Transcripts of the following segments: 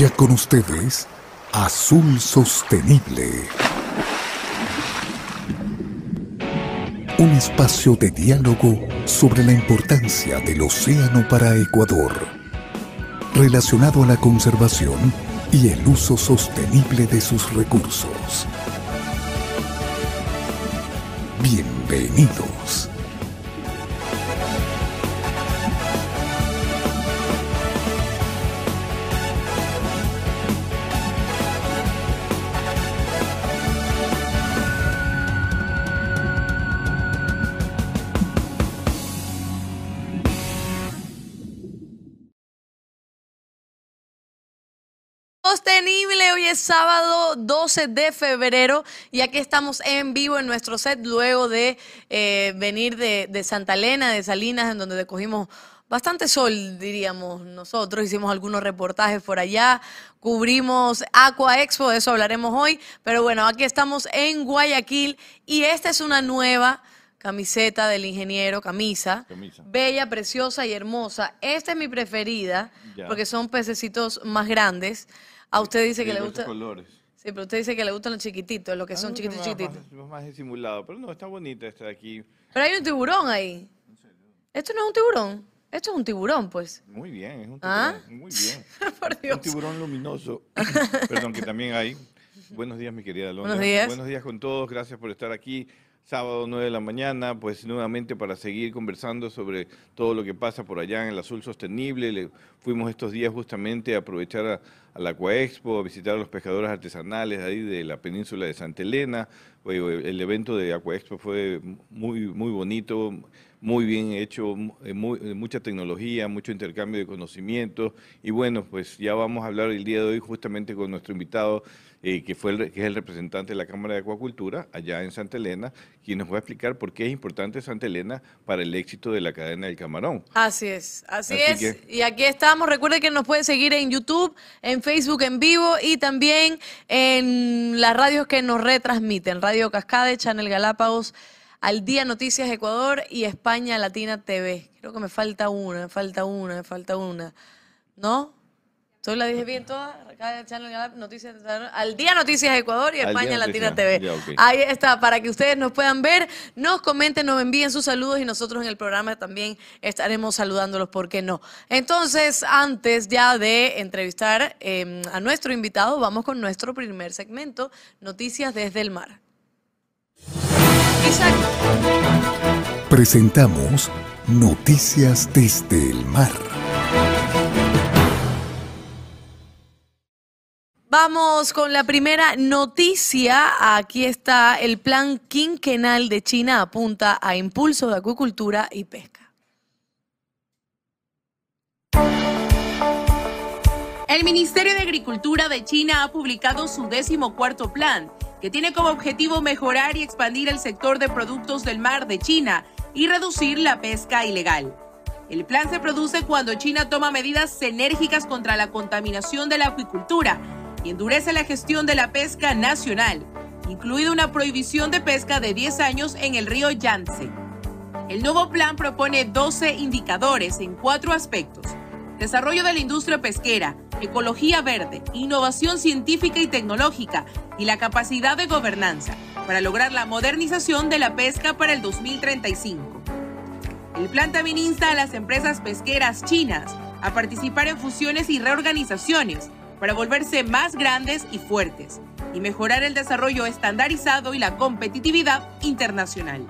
Ya con ustedes, Azul Sostenible. Un espacio de diálogo sobre la importancia del océano para Ecuador, relacionado a la conservación y el uso sostenible de sus recursos. Bienvenidos. Sábado 12 de febrero y aquí estamos en vivo en nuestro set luego de eh, venir de, de Santa Elena, de Salinas, en donde cogimos bastante sol, diríamos nosotros. Hicimos algunos reportajes por allá, cubrimos Aqua Expo, de eso hablaremos hoy. Pero bueno, aquí estamos en Guayaquil y esta es una nueva camiseta del ingeniero, camisa, Camisa. bella, preciosa y hermosa. Esta es mi preferida Ya. porque son pececitos más grandes. A usted dice que le gusta... colores. Sí, pero usted dice que le gustan los chiquititos, los que son Ah, chiquititos, más- chiquititos. Más, más disimulado, pero no, está bonita esta de aquí. Pero hay un tiburón ahí. Esto no es un tiburón. Esto es un tiburón, pues. Muy bien, es un tiburón, ¿Ah? muy bien. Por Dios. Un tiburón luminoso. Perdón, que también hay. Buenos días, mi querida Alondra. Buenos días. Buenos días con todos, gracias por estar aquí. Sábado 9 de la mañana, pues nuevamente para seguir conversando sobre todo lo que pasa por allá en el Azul Sostenible. Le- fuimos estos días justamente a aprovechar a, a la a visitar a los pescadores artesanales ahí de la península de Santa Elena. El evento de Aquaexpo fue muy, muy bonito, muy bien hecho, eh, muy- eh, mucha tecnología, mucho intercambio de conocimientos. Y bueno, pues ya vamos a hablar el día de hoy justamente con nuestro invitado, eh, que, fue el, que es el representante de la Cámara de Acuacultura allá en Santa Elena, quien nos va a explicar por qué es importante Santa Elena para el éxito de la cadena del camarón. Así es, así, Así es. que- Y aquí estamos. Recuerde que nos puede seguir en YouTube, en Facebook en vivo y también en las radios que nos retransmiten. Radio Cascade, Channel Galápagos, Al Día Noticias Ecuador y España Latina TV. Creo que me falta una, me falta una, me falta una. ¿No? ¿Tú la dije bien toda? Acá, Channel Noticias Al Día Noticias Ecuador y Al España Latina TV. ya. Ahí está, para que ustedes nos puedan ver, nos comenten, nos envíen sus saludos y nosotros en el programa también estaremos saludándolos, ¿por qué no? Entonces, antes ya de entrevistar eh, a nuestro invitado, vamos con nuestro primer segmento, Noticias desde el Mar. Isaac, Presentamos Noticias desde el Mar. Vamos con la primera noticia. Aquí está el plan quinquenal de China apunta a impulso de acuicultura y pesca. El Ministerio de Agricultura de China ha publicado su decimocuarto plan, que tiene como objetivo mejorar y expandir el sector de productos del mar de China y reducir la pesca ilegal. El plan se produce cuando China toma medidas enérgicas contra la contaminación de la acuicultura y endurece la gestión de la pesca nacional, incluida una prohibición de pesca de 10 años en el río Yangtze. El nuevo plan propone 12 indicadores en cuatro aspectos. Desarrollo de la industria pesquera, ecología verde, innovación científica y tecnológica y la capacidad de gobernanza para lograr la modernización de la pesca para el 2035. El plan también insta a las empresas pesqueras chinas a participar en fusiones y reorganizaciones para volverse más grandes y fuertes y mejorar el desarrollo estandarizado y la competitividad internacional.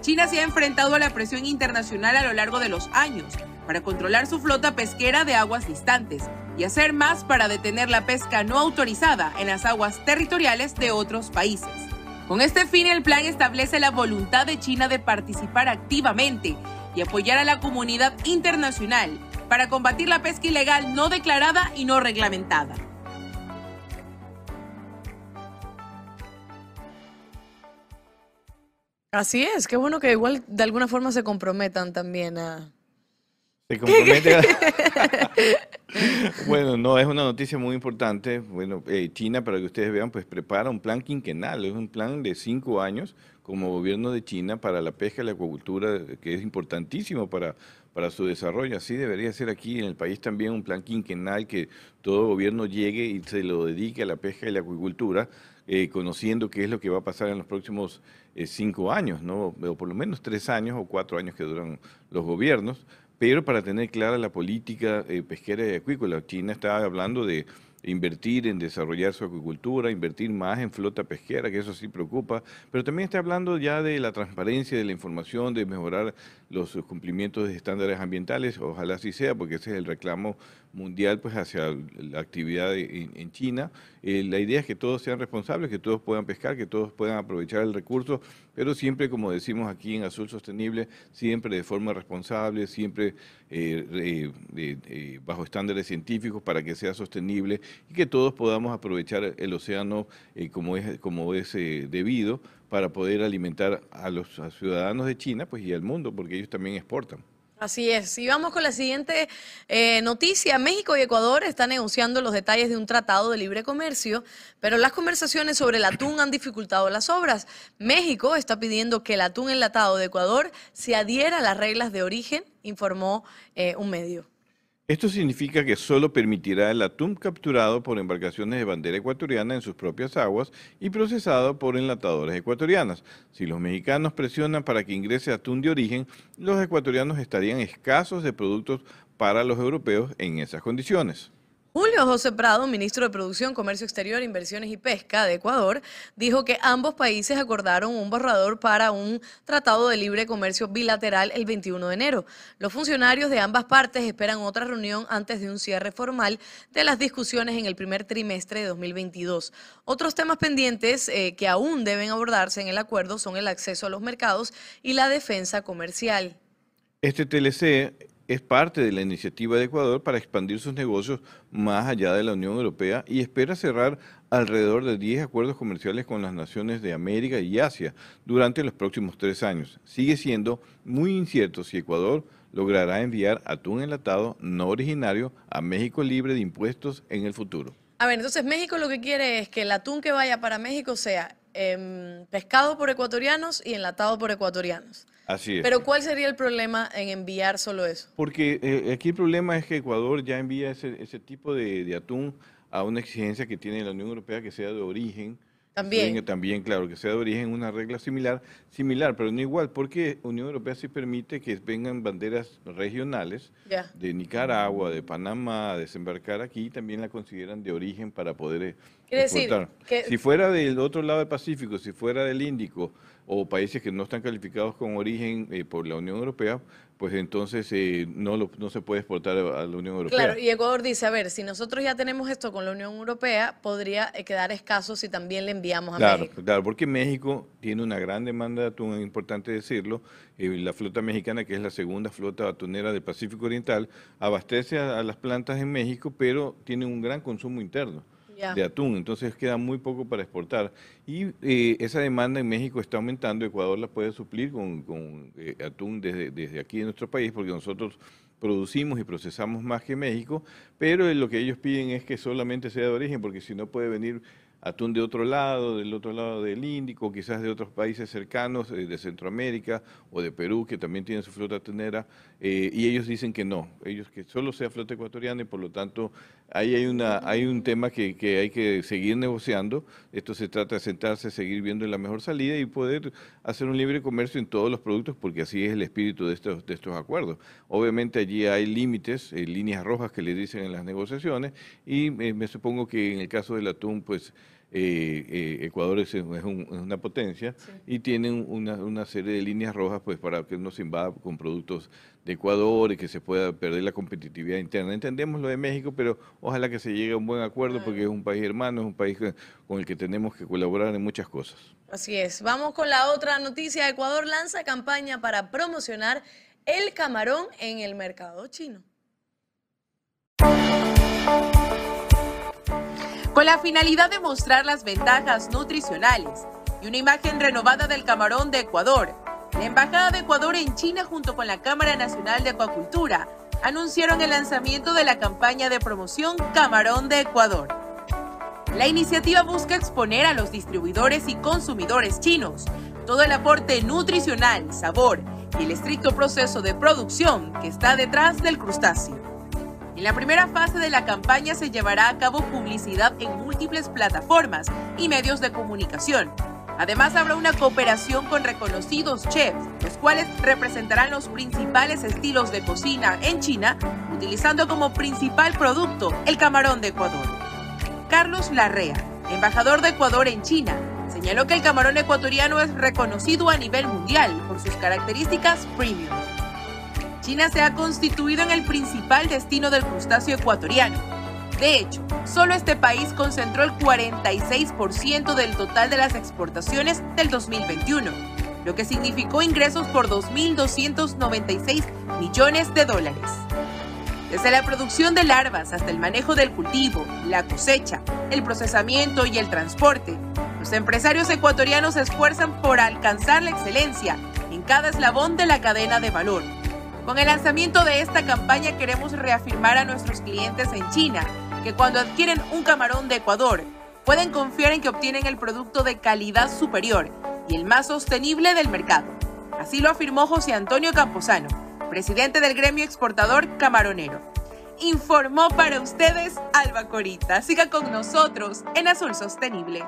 China se ha enfrentado a la presión internacional a lo largo de los años para controlar su flota pesquera de aguas distantes y hacer más para detener la pesca no autorizada en las aguas territoriales de otros países. Con este fin, el plan establece la voluntad de China de participar activamente y apoyar a la comunidad internacional para combatir la pesca ilegal no declarada y no reglamentada. Así es, qué bueno que igual de alguna forma se comprometan también a... Se compromete. a- bueno, no, es una noticia muy importante. Bueno, eh, China, para que ustedes vean, pues prepara un plan quinquenal, es un plan de cinco años como gobierno de China para la pesca y la acuacultura, que es importantísimo para, para su desarrollo. Así debería ser aquí en el país también un plan quinquenal que todo gobierno llegue y se lo dedique a la pesca y la acuicultura, eh, conociendo qué es lo que va a pasar en los próximos eh, cinco años, ¿no? o por lo menos tres años o cuatro años que duran los gobiernos, pero para tener clara la política eh, pesquera y acuícola. China está hablando de invertir en desarrollar su acuicultura, invertir más en flota pesquera, que eso sí preocupa, pero también está hablando ya de la transparencia de la información, de mejorar los cumplimientos de estándares ambientales, ojalá así sea, porque ese es el reclamo mundial pues hacia la actividad en, China. Eh, la idea es que todos sean responsables, que todos puedan pescar, que todos puedan aprovechar el recurso, pero siempre, como decimos aquí en Azul Sostenible, siempre de forma responsable, siempre eh, eh, bajo estándares científicos para que sea sostenible y que todos podamos aprovechar el océano como es, como es debido para poder alimentar a los ciudadanos de China pues, y al mundo, porque ellos también exportan. Así es. Y vamos con la siguiente eh, noticia. México y Ecuador están negociando los detalles de un tratado de libre comercio, pero las conversaciones sobre el atún han dificultado las obras. México está pidiendo que el atún enlatado de Ecuador se adhiera a las reglas de origen, informó eh, un medio. Esto significa que solo permitirá el atún capturado por embarcaciones de bandera ecuatoriana en sus propias aguas y procesado por enlatadores ecuatorianas. Si los mexicanos presionan para que ingrese atún de origen, los ecuatorianos estarían escasos de productos para los europeos en esas condiciones. Julio José Prado, ministro de Producción, Comercio Exterior, Inversiones y Pesca de Ecuador, dijo que ambos países acordaron un borrador para un tratado de libre comercio bilateral el 21 de enero. Los funcionarios de ambas partes esperan otra reunión antes de un cierre formal de las discusiones en el primer trimestre de 2022. Otros temas pendientes eh, que aún deben abordarse en el acuerdo son el acceso a los mercados y la defensa comercial. Este TLC es parte de la iniciativa de Ecuador para expandir sus negocios más allá de la Unión Europea y espera cerrar alrededor de 10 acuerdos comerciales con las naciones de América y Asia durante los próximos tres años. Sigue siendo muy incierto si Ecuador logrará enviar atún enlatado no originario a México libre de impuestos en el futuro. A ver, entonces México lo que quiere es que el atún que vaya para México sea em, pescado por ecuatorianos y enlatado por ecuatorianos. Así es. Pero ¿cuál sería el problema en enviar solo eso? Porque eh, aquí el problema es que Ecuador ya envía ese, ese tipo de, atún a una exigencia que tiene la Unión Europea que sea de origen. También. también, claro, que sea de origen una regla similar, similar, pero no igual, porque Unión Europea sí permite que vengan banderas regionales de Nicaragua, de Panamá, a desembarcar aquí y también la consideran de origen para poder eh, Quiere Decir que... Si fuera del otro lado del Pacífico, si fuera del Índico, o países que no están calificados con origen eh, por la Unión Europea, pues entonces eh, no, no se puede exportar a la Unión Europea. Claro, y Ecuador dice, a ver, si nosotros ya tenemos esto con la Unión Europea, podría eh, quedar escaso si también le enviamos a México. Claro, porque México tiene una gran demanda de atún, es importante decirlo. la flota mexicana, que es la segunda flota atunera del Pacífico Oriental, abastece a las plantas en México, pero tiene un gran consumo interno de atún, entonces queda muy poco para exportar. Y eh, esa demanda en México está aumentando, Ecuador la puede suplir con, eh, atún desde, aquí en nuestro país, porque nosotros producimos y procesamos más que México, pero lo que ellos piden es que solamente sea de origen, porque si no puede venir atún de otro lado, del otro lado del Índico, quizás de otros países cercanos, eh, de Centroamérica o de Perú, que también tienen su flota atunera, eh, y ellos dicen que no, ellos que solo sea flota ecuatoriana y por lo tanto ahí hay, una, hay un tema que, que hay que seguir negociando, esto se trata de sentarse, seguir viendo la mejor salida y poder hacer un libre comercio en todos los productos, porque así es el espíritu de estos, de estos acuerdos. Obviamente allí hay límites, eh, líneas rojas que le dicen en las negociaciones, y me supongo que en el caso del atún, pues eh, eh, Ecuador es, una potencia y tiene una, serie de líneas rojas pues para que no se invada con productos de Ecuador y que se pueda perder la competitividad interna. Entendemos lo de México, pero ojalá que se llegue a un buen acuerdo porque es un país hermano, es un país con el que tenemos que colaborar en muchas cosas. Así es. Vamos con la otra noticia. Ecuador lanza campaña para promocionar el camarón en el mercado chino. Con la finalidad de mostrar las ventajas nutricionales y una imagen renovada del camarón de Ecuador. La Embajada de Ecuador en China junto con la Cámara Nacional de Acuacultura anunciaron el lanzamiento de la campaña de promoción Camarón de Ecuador. La iniciativa busca exponer a los distribuidores y consumidores chinos todo el aporte nutricional, sabor y el estricto proceso de producción que está detrás del crustáceo. En la primera fase de la campaña se llevará a cabo publicidad en múltiples plataformas y medios de comunicación. Además habrá una cooperación con reconocidos chefs, los cuales representarán los principales estilos de cocina en China, utilizando como principal producto el camarón de Ecuador. Carlos Larrea, embajador de Ecuador en China, señaló que el camarón ecuatoriano es reconocido a nivel mundial por sus características premium. China se ha constituido en el principal destino del crustáceo ecuatoriano. De hecho, solo este país concentró el 46% del total de las exportaciones del 2021, lo que significó ingresos por 2.296 millones de dólares. Desde la producción de larvas hasta el manejo del cultivo, la cosecha, el procesamiento y el transporte, los empresarios ecuatorianos se esfuerzan por alcanzar la excelencia en cada eslabón de la cadena de valor con el lanzamiento de esta campaña queremos reafirmar a nuestros clientes en China que cuando adquieren un camarón de Ecuador pueden confiar en que obtienen el producto de calidad superior y el más sostenible del mercado. Así lo afirmó José Antonio Camposano, presidente del gremio exportador camaronero. Informó para ustedes Alba Corita. Siga con nosotros en Azul Sostenible.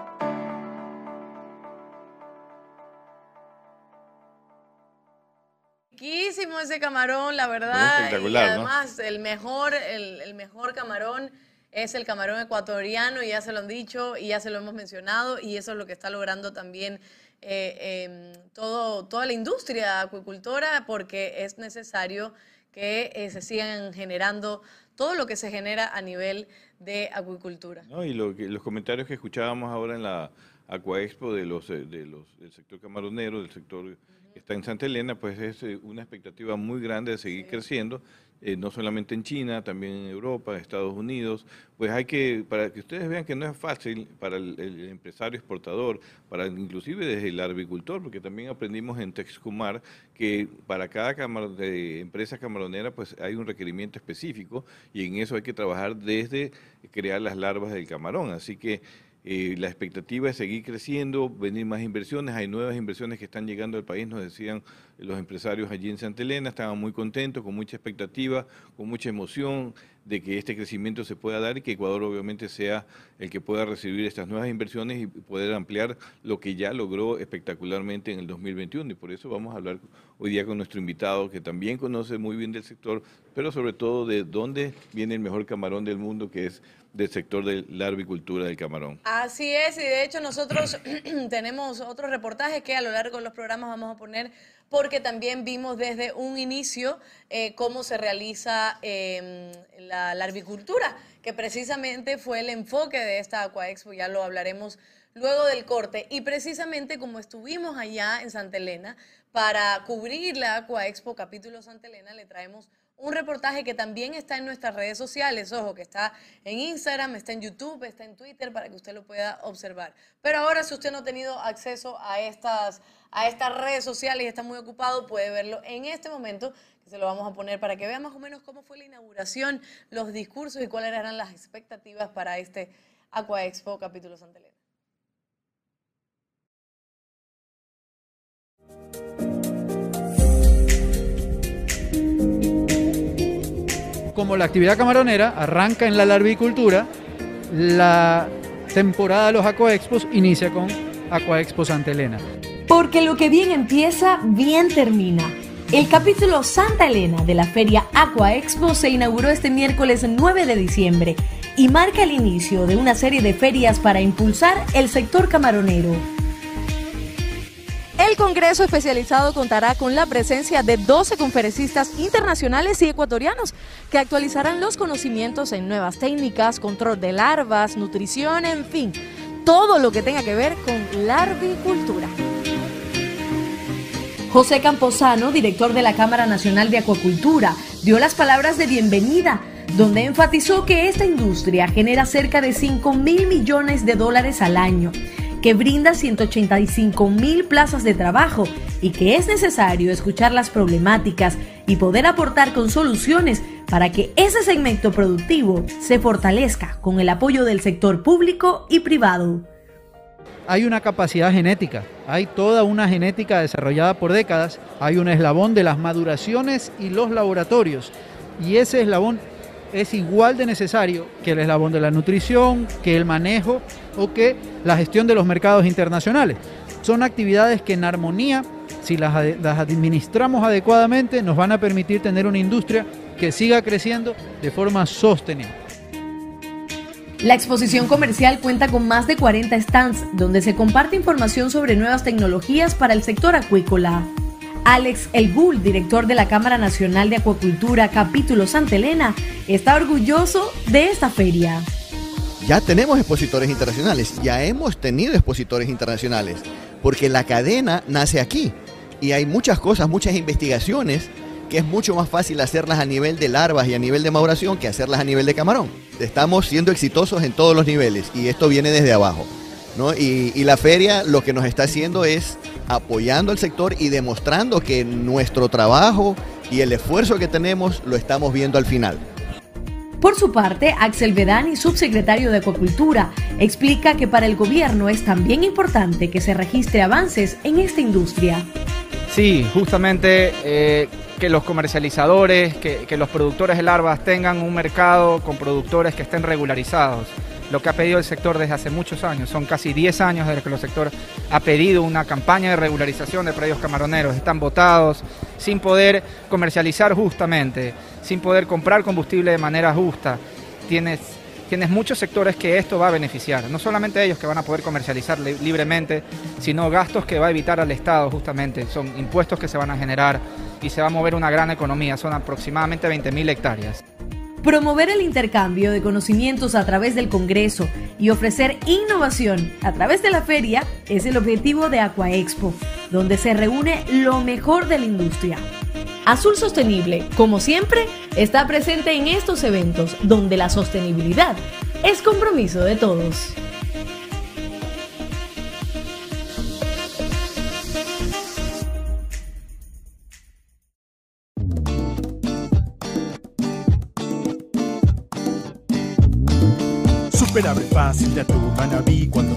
Riquísimo ese camarón, la verdad. Espectacular, y además, el mejor, el, mejor camarón es el camarón ecuatoriano, y ya se lo han dicho, y ya se lo hemos mencionado, y eso es lo que está logrando también eh, em, todo, toda la industria acuicultora, porque es necesario que eh, se sigan generando todo lo que se genera a nivel de acuicultura. No, y los comentarios que escuchábamos ahora en la Aquaexpo de los, eh, de los, del sector camaronero, del sector está en Santa Elena, pues es eh, una expectativa muy grande de seguir creciendo, eh, no solamente en China, también en Europa, Estados Unidos. Pues hay que, para que ustedes vean que no es fácil para el, empresario exportador, para inclusive desde el agricultor, porque también aprendimos en Texcumar que para cada empresa camaronera pues hay un requerimiento específico y en eso hay que trabajar desde crear las larvas del camarón. Así que eh, la expectativa es seguir creciendo, venir más inversiones, hay nuevas inversiones que están llegando al país, nos decían los empresarios allí en Santa Elena, estaban muy contentos, con mucha expectativa, con mucha emoción de que este crecimiento se pueda dar y que Ecuador obviamente sea el que pueda recibir estas nuevas inversiones y poder ampliar lo que ya logró espectacularmente en el 2021. Y por eso vamos a hablar hoy día con nuestro invitado, que también conoce muy bien del sector, pero sobre todo de dónde viene el mejor camarón del mundo, que es del sector de la avicultura del camarón. Así es, y de hecho nosotros tenemos otros reportajes que a lo largo de los programas vamos a poner porque también vimos desde un inicio eh, cómo se realiza em, la, la larvicultura, que precisamente fue el enfoque de esta Aquaexpo, ya lo hablaremos luego del corte. Y precisamente como estuvimos allá en Santa Elena, para cubrir la Aquaexpo capítulo Santa Elena, le traemos un reportaje que también está en nuestras redes sociales, ojo, que está en Instagram, está en YouTube, está en Twitter, para que usted lo pueda observar. Pero ahora, si usted no ha tenido acceso a estas, a estas redes sociales y está muy ocupado, puede verlo en este momento, que se lo vamos a poner para que vea más o menos cómo fue la inauguración, los discursos y cuáles eran las expectativas para este Aqua Expo capítulo Santa Elena. Como la actividad camaronera arranca en la larvicultura, la temporada de los Aquaexpos inicia con Aquaexpo Santa Elena. Porque lo que bien empieza, bien termina. El capítulo Santa Elena de la feria Aquaexpo se inauguró este miércoles 9 de diciembre y marca el inicio de una serie de ferias para impulsar el sector camaronero. El Congreso especializado contará con la presencia de 12 conferencistas internacionales y ecuatorianos que actualizarán los conocimientos en nuevas técnicas, control de larvas, nutrición, en fin, todo lo que tenga que ver con larvicultura. José Camposano, director de la Cámara Nacional de Acuacultura, dio las palabras de bienvenida, donde enfatizó que esta industria genera cerca de 5 mil millones de dólares al año que brinda 185 mil plazas de trabajo y que es necesario escuchar las problemáticas y poder aportar con soluciones para que ese segmento productivo se fortalezca con el apoyo del sector público y privado. hay una capacidad genética, hay toda una genética desarrollada por décadas, hay un eslabón de las maduraciones y los laboratorios, y ese eslabón es igual de necesario que el eslabón de la nutrición, que el manejo o que la gestión de los mercados internacionales. Son actividades que en armonía, si las, las administramos adecuadamente, nos van a permitir tener una industria que siga creciendo de forma sostenible. La exposición comercial cuenta con más de 40 stands donde se comparte información sobre nuevas tecnologías para el sector acuícola. Alex Elgul, director de la Cámara Nacional de Acuacultura Capítulo Santa Elena, está orgulloso de esta feria. Ya tenemos expositores internacionales, ya hemos tenido expositores internacionales, porque la cadena nace aquí y hay muchas cosas, muchas investigaciones que es mucho más fácil hacerlas a nivel de larvas y a nivel de maduración que hacerlas a nivel de camarón. Estamos siendo exitosos en todos los niveles y esto viene desde abajo. ¿no? Y la feria lo que nos está haciendo es apoyando al sector y demostrando que nuestro trabajo y el esfuerzo que tenemos lo estamos viendo al final. Por su parte, Axel Vedani, subsecretario de Acuacultura, explica que para el gobierno es también importante que se registre avances en esta industria. Sí, justamente eh, que los comercializadores, que, que, los productores de larvas tengan un mercado con productores que estén regularizados. Lo que ha pedido el sector desde hace muchos años, son casi 10 años desde que el sector ha pedido una campaña de regularización de predios camaroneros. Están votados sin poder comercializar justamente, sin poder comprar combustible de manera justa. Tienes tienes muchos sectores que esto va a beneficiar, no solamente ellos que van a poder comercializar libremente, sino gastos que va a evitar al Estado justamente, son impuestos que se van a generar y se va a mover una gran economía, son aproximadamente 20.000 hectáreas. Promover el intercambio de conocimientos a través del Congreso y ofrecer innovación a través de la feria es el objetivo de Aquaexpo, donde se reúne lo mejor de la industria. Azul Sostenible, como siempre, está presente en estos eventos donde la sostenibilidad es compromiso de todos. Super abre fácil de atún manabí cuando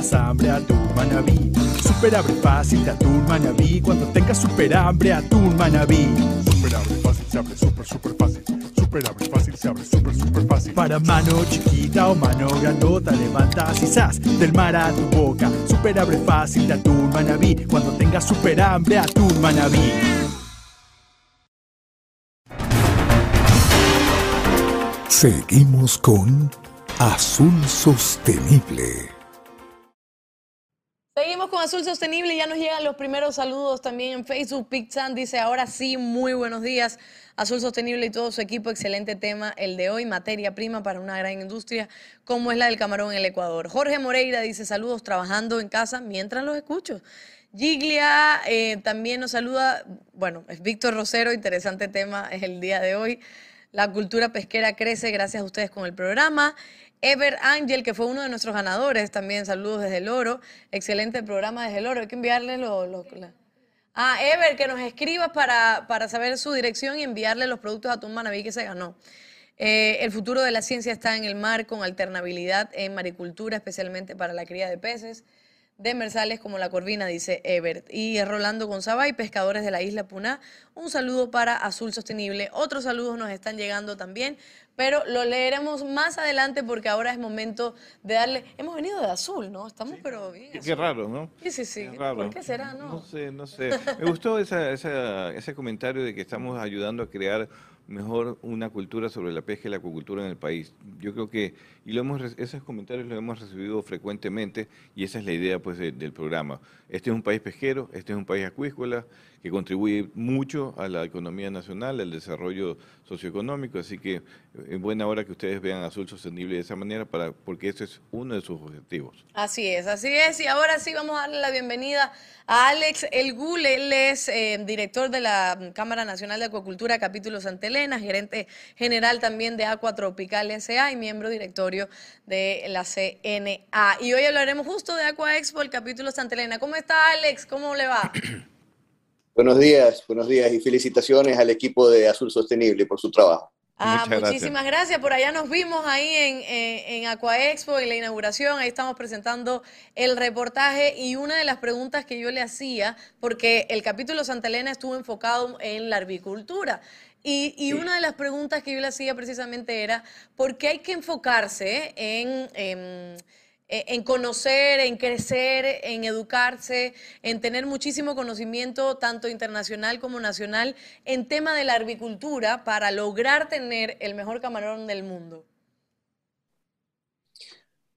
tengas hambre atún manabí. Super abre fácil de atún manabí cuando tengas super hambre atún manabí. Super abre fácil se abre super super fácil. Super abre fácil se abre super super fácil. Para mano chiquita o mano grandota levantas y del mar a tu boca. Super abre fácil de atún manabí cuando tengas super hambre atún manabí. Seguimos con Azul Sostenible. Seguimos con Azul Sostenible, ya nos llegan los primeros saludos también en Facebook. Pixan dice, ahora sí, muy buenos días. Azul Sostenible y todo su equipo, excelente tema el de hoy, materia prima para una gran industria como es la del camarón en el Ecuador. Jorge Moreira dice, saludos trabajando en casa mientras los escucho. Giglia eh, también nos saluda, bueno, es Víctor Rosero, interesante tema es el día de hoy. La cultura pesquera crece gracias a ustedes con el programa. Ever Ángel, que fue uno de nuestros ganadores, también saludos desde el Oro. Excelente programa desde el Oro. Hay que enviarle los... Lo, la... Ah, Ever, que nos escriba para, para, saber su dirección y enviarle los productos a tu Manaví que se ganó. Eh, el futuro de la ciencia está en el mar con alternabilidad en maricultura, especialmente para la cría de peces demersales como la corvina, dice Ebert. Y Rolando Gonzabay, pescadores de la isla Puná, un saludo para Azul Sostenible. Otros saludos nos están llegando también, pero lo leeremos más adelante porque ahora es momento de darle... Hemos venido de azul, ¿no? Estamos Sí. pero bien. Qué, azul. qué raro, ¿no? Sí, sí, sí. Qué raro. ¿Por qué será, no? No sé, no sé. Me gustó esa, esa- ese comentario de que estamos ayudando a crear mejor una cultura sobre la pesca y la acuacultura en el país. Yo creo que, y lo hemos, esos comentarios los hemos recibido frecuentemente y esa es la idea pues de- del programa. Este es un país pesquero, este es un país acuícola que contribuye mucho a la economía nacional, al desarrollo socioeconómico, así que en buena hora que ustedes vean Azul Sostenible de esa manera para, porque ese es uno de sus objetivos. Así es, así es. Y ahora sí vamos a darle la bienvenida a Alex El Gul. Él es eh, director de la Cámara Nacional de Acuacultura, capítulo Santa Elena, gerente general también de Aqua Tropical S.A. y miembro de la CNA. Y hoy hablaremos justo de Aqua Expo, el capítulo Santa Elena. ¿Cómo está Alex? ¿Cómo le va? Buenos días, buenos días y felicitaciones al equipo de Azul Sostenible por su trabajo. Ah, muchísimas gracias. Por allá nos vimos ahí en, en, Aquaexpo, en la inauguración. Ahí estamos presentando el reportaje y una de las preguntas que yo le hacía, porque el capítulo Santa Elena estuvo enfocado en la arbicultura. Y, una de las preguntas que yo le hacía precisamente era, ¿por qué hay que enfocarse en eh, en conocer, en crecer, en educarse, en tener muchísimo conocimiento, tanto internacional como nacional, en tema de la agricultura para lograr tener el mejor camarón del mundo?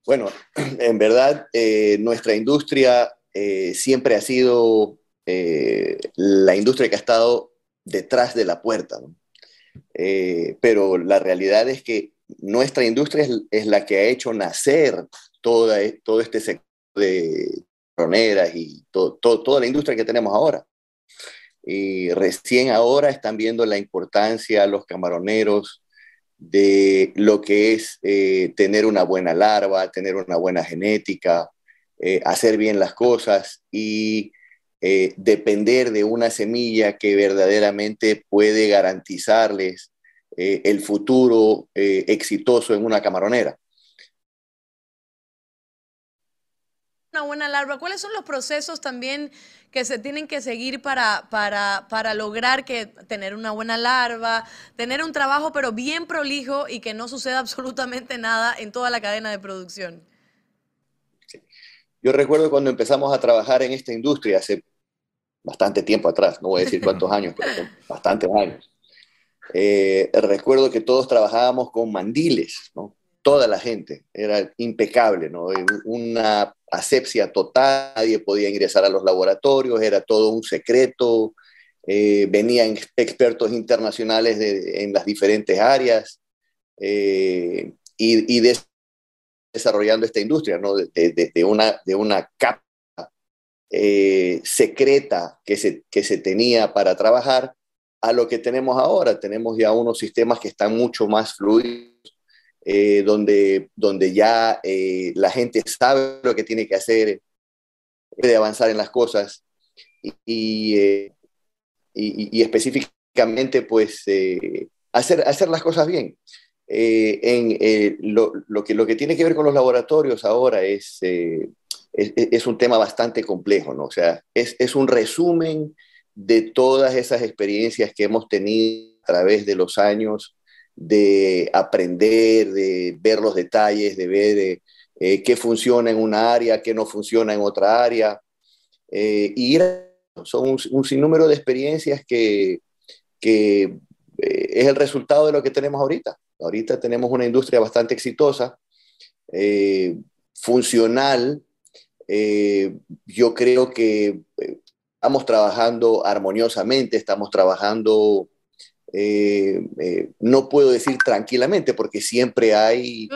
Bueno, en verdad, eh, nuestra industria eh, siempre ha sido la industria que ha estado detrás de la puerta. pero la realidad es que nuestra industria es, la que ha hecho nacer toda, e, todo este sector de camaroneras y toda la industria que tenemos ahora. Y recién ahora están viendo la importancia los camaroneros de lo que es eh, tener una buena larva, tener una buena genética, eh, hacer bien las cosas y eh, depender de una semilla que verdaderamente puede garantizarles el futuro exitoso en una camaronera. una buena larva? ¿Cuáles son los procesos también que se tienen que seguir para, para, para, lograr que tener una buena larva, tener un trabajo pero bien prolijo y que no suceda absolutamente nada en toda la cadena de producción? Yo recuerdo cuando empezamos a trabajar en esta industria hace bastante tiempo atrás, no voy a decir cuántos años, pero bastantes años. Eh, recuerdo que todos trabajábamos con mandiles, ¿no? toda la gente, era impecable, ¿no? Una asepsia total, nadie podía ingresar a los laboratorios, era todo un secreto, eh, venían expertos internacionales en las diferentes áreas eh, y, desarrollando esta industria, ¿no? De, una, de una capa eh, secreta que se, que se tenía para trabajar a lo que tenemos ahora. Tenemos ya unos sistemas que están mucho más fluidos eh, donde, donde ya eh, la gente sabe lo que tiene que hacer, puede avanzar en las cosas y, y, y, específicamente pues hacer, hacer las cosas bien. en, lo, lo, que, lo que tiene que ver con los laboratorios ahora es, es, es, un tema bastante complejo, ¿no? O sea, es, es un resumen de todas esas experiencias que hemos tenido a través de los años de aprender, de ver los detalles, de ver eh, qué funciona en una área, qué no funciona en otra área. Eh, y son un, sinnúmero de experiencias que, que eh, es el resultado de lo que tenemos ahorita. Ahorita tenemos una industria bastante exitosa, funcional. Yo creo que estamos trabajando armoniosamente, estamos trabajando eh, eh, no puedo decir tranquilamente porque siempre hay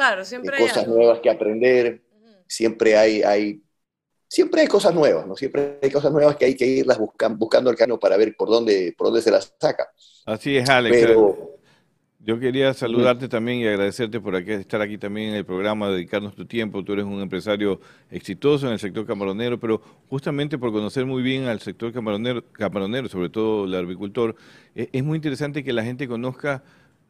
cosas nuevas que aprender, siempre hay, hay, siempre hay cosas nuevas, ¿no? Siempre hay cosas nuevas que hay que irlas buscando, buscando el camino para ver por dónde, por dónde se las saca. Así es, Alex. Pero, yo quería saludarte también y agradecerte por estar aquí también en el programa, dedicarnos tu tiempo. Tú eres un empresario exitoso en el sector camaronero, pero justamente por conocer muy bien al sector camaronero, camaronero sobre todo el agricultor, e, es muy interesante que la gente conozca.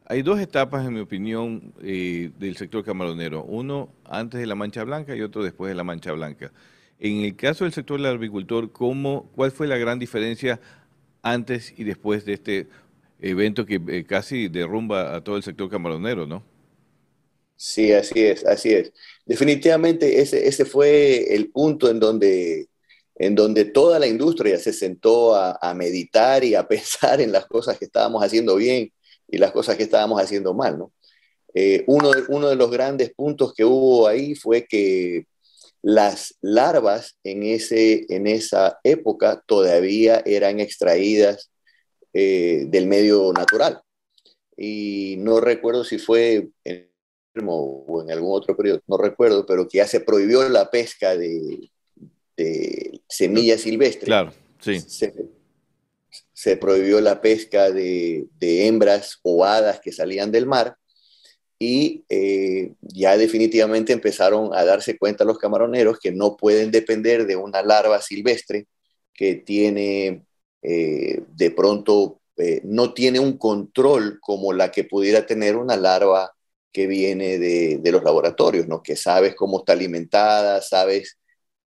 Hay dos etapas, en mi opinión, eh, del sector camaronero. Uno antes de la mancha blanca y otro después de la mancha blanca. En el caso del sector del agricultor, ¿cómo, ¿cuál fue la gran diferencia antes y después de este evento que eh, casi derrumba a todo el sector camaronero, ¿no? Sí, así es, así es. Definitivamente ese, ese fue el punto en donde, en donde toda la industria se sentó a, meditar y a pensar en las cosas que estábamos haciendo bien y las cosas que estábamos haciendo mal, ¿no? Eh, uno, de, uno de los grandes puntos que hubo ahí fue que las larvas en, ese, en esa época todavía eran extraídas eh, del medio natural. Y no recuerdo si fue en o en algún otro periodo, no recuerdo, pero que ya se prohibió la pesca de, semillas silvestres. Claro, sí. Se, prohibió la pesca de, hembras o hadas que salían del mar y eh, ya definitivamente empezaron a darse cuenta los camaroneros que no pueden depender de una larva silvestre que tiene eh, de pronto eh, no tiene un control como la que pudiera tener una larva que viene de, los laboratorios, ¿no? que sabes cómo está alimentada, sabes